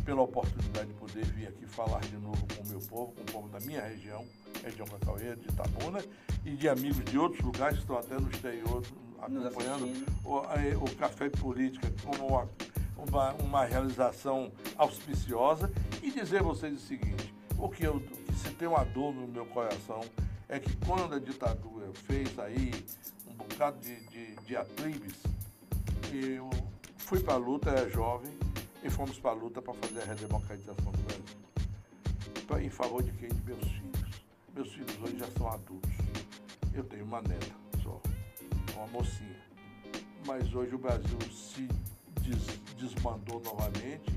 pela oportunidade de poder vir aqui falar de novo com o meu povo, com o povo da minha região, região Cacaueira, de Itabuna, e de amigos de outros lugares que estão até no exterior acompanhando o, o, Café Política como uma, uma, uma, realização auspiciosa e dizer a vocês o seguinte, o que, eu, se tem uma dor no meu coração é que quando a ditadura fez aí um bocado de, de, de atribes, eu fui para a luta, era jovem, e fomos para a luta para fazer a redemocratização do Brasil. Pra, em favor de quem? De meus filhos. Meus filhos hoje já são adultos. Eu tenho uma neta só, uma mocinha. Mas hoje o Brasil se des, desmandou novamente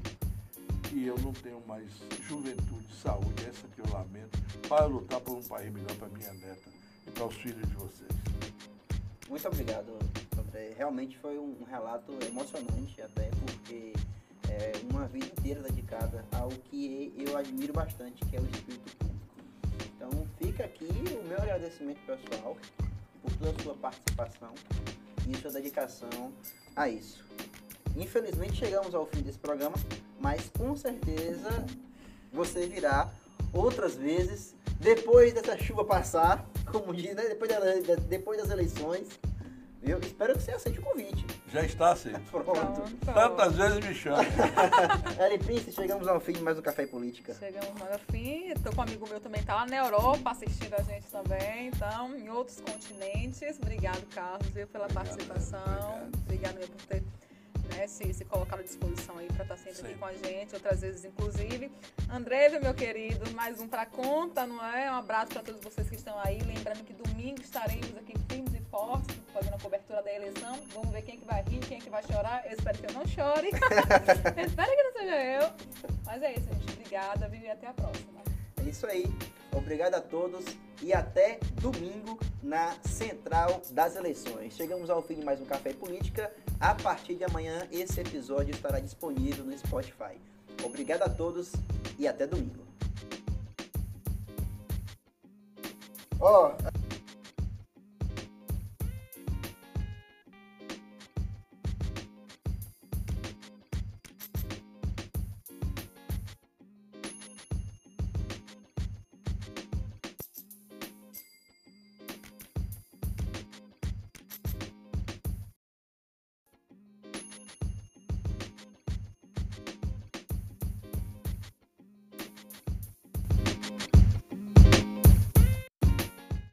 e eu não tenho mais juventude, saúde, essa que eu lamento, para lutar por um país melhor para minha neta e para os filhos de vocês.
Muito obrigado, André. Realmente foi um relato emocionante até porque é, uma vida inteira dedicada ao que eu admiro bastante, que é o espírito público. Então fica aqui o meu agradecimento pessoal por toda a sua participação e sua dedicação a isso. Infelizmente chegamos ao fim desse programa, mas com certeza você virá outras vezes depois dessa chuva passar, como diz, né? depois, da, depois das eleições eu espero que você aceite o convite.
Já está aceito.
Pronto.
Tantas vezes me chama.
Eli Prince, chegamos ao fim de mais um Café e Política.
Chegamos ao fim. Estou com um amigo meu também, está lá na Europa assistindo a gente também. Então, em outros continentes. Obrigado, Carlos, viu, pela obrigado, participação. Obrigado, obrigado por ter né, se, se colocar à disposição aí para estar tá sempre aqui com a gente, outras vezes inclusive. André, meu querido, mais um para conta, não é? Um abraço para todos vocês que estão aí. Lembrando que domingo estaremos aqui firmes e fortes, fazendo a cobertura da eleição. Vamos ver quem é que vai rir, quem é que vai chorar. Eu espero que eu não chore. espero que não seja eu. Mas é isso, gente. Obrigada, viu? E até a próxima.
É isso aí. Obrigado a todos e até domingo na Central das Eleições. Chegamos ao fim de mais um Café Política. A partir de amanhã, esse episódio estará disponível no Spotify. Obrigado a todos e até domingo. Ó, oh,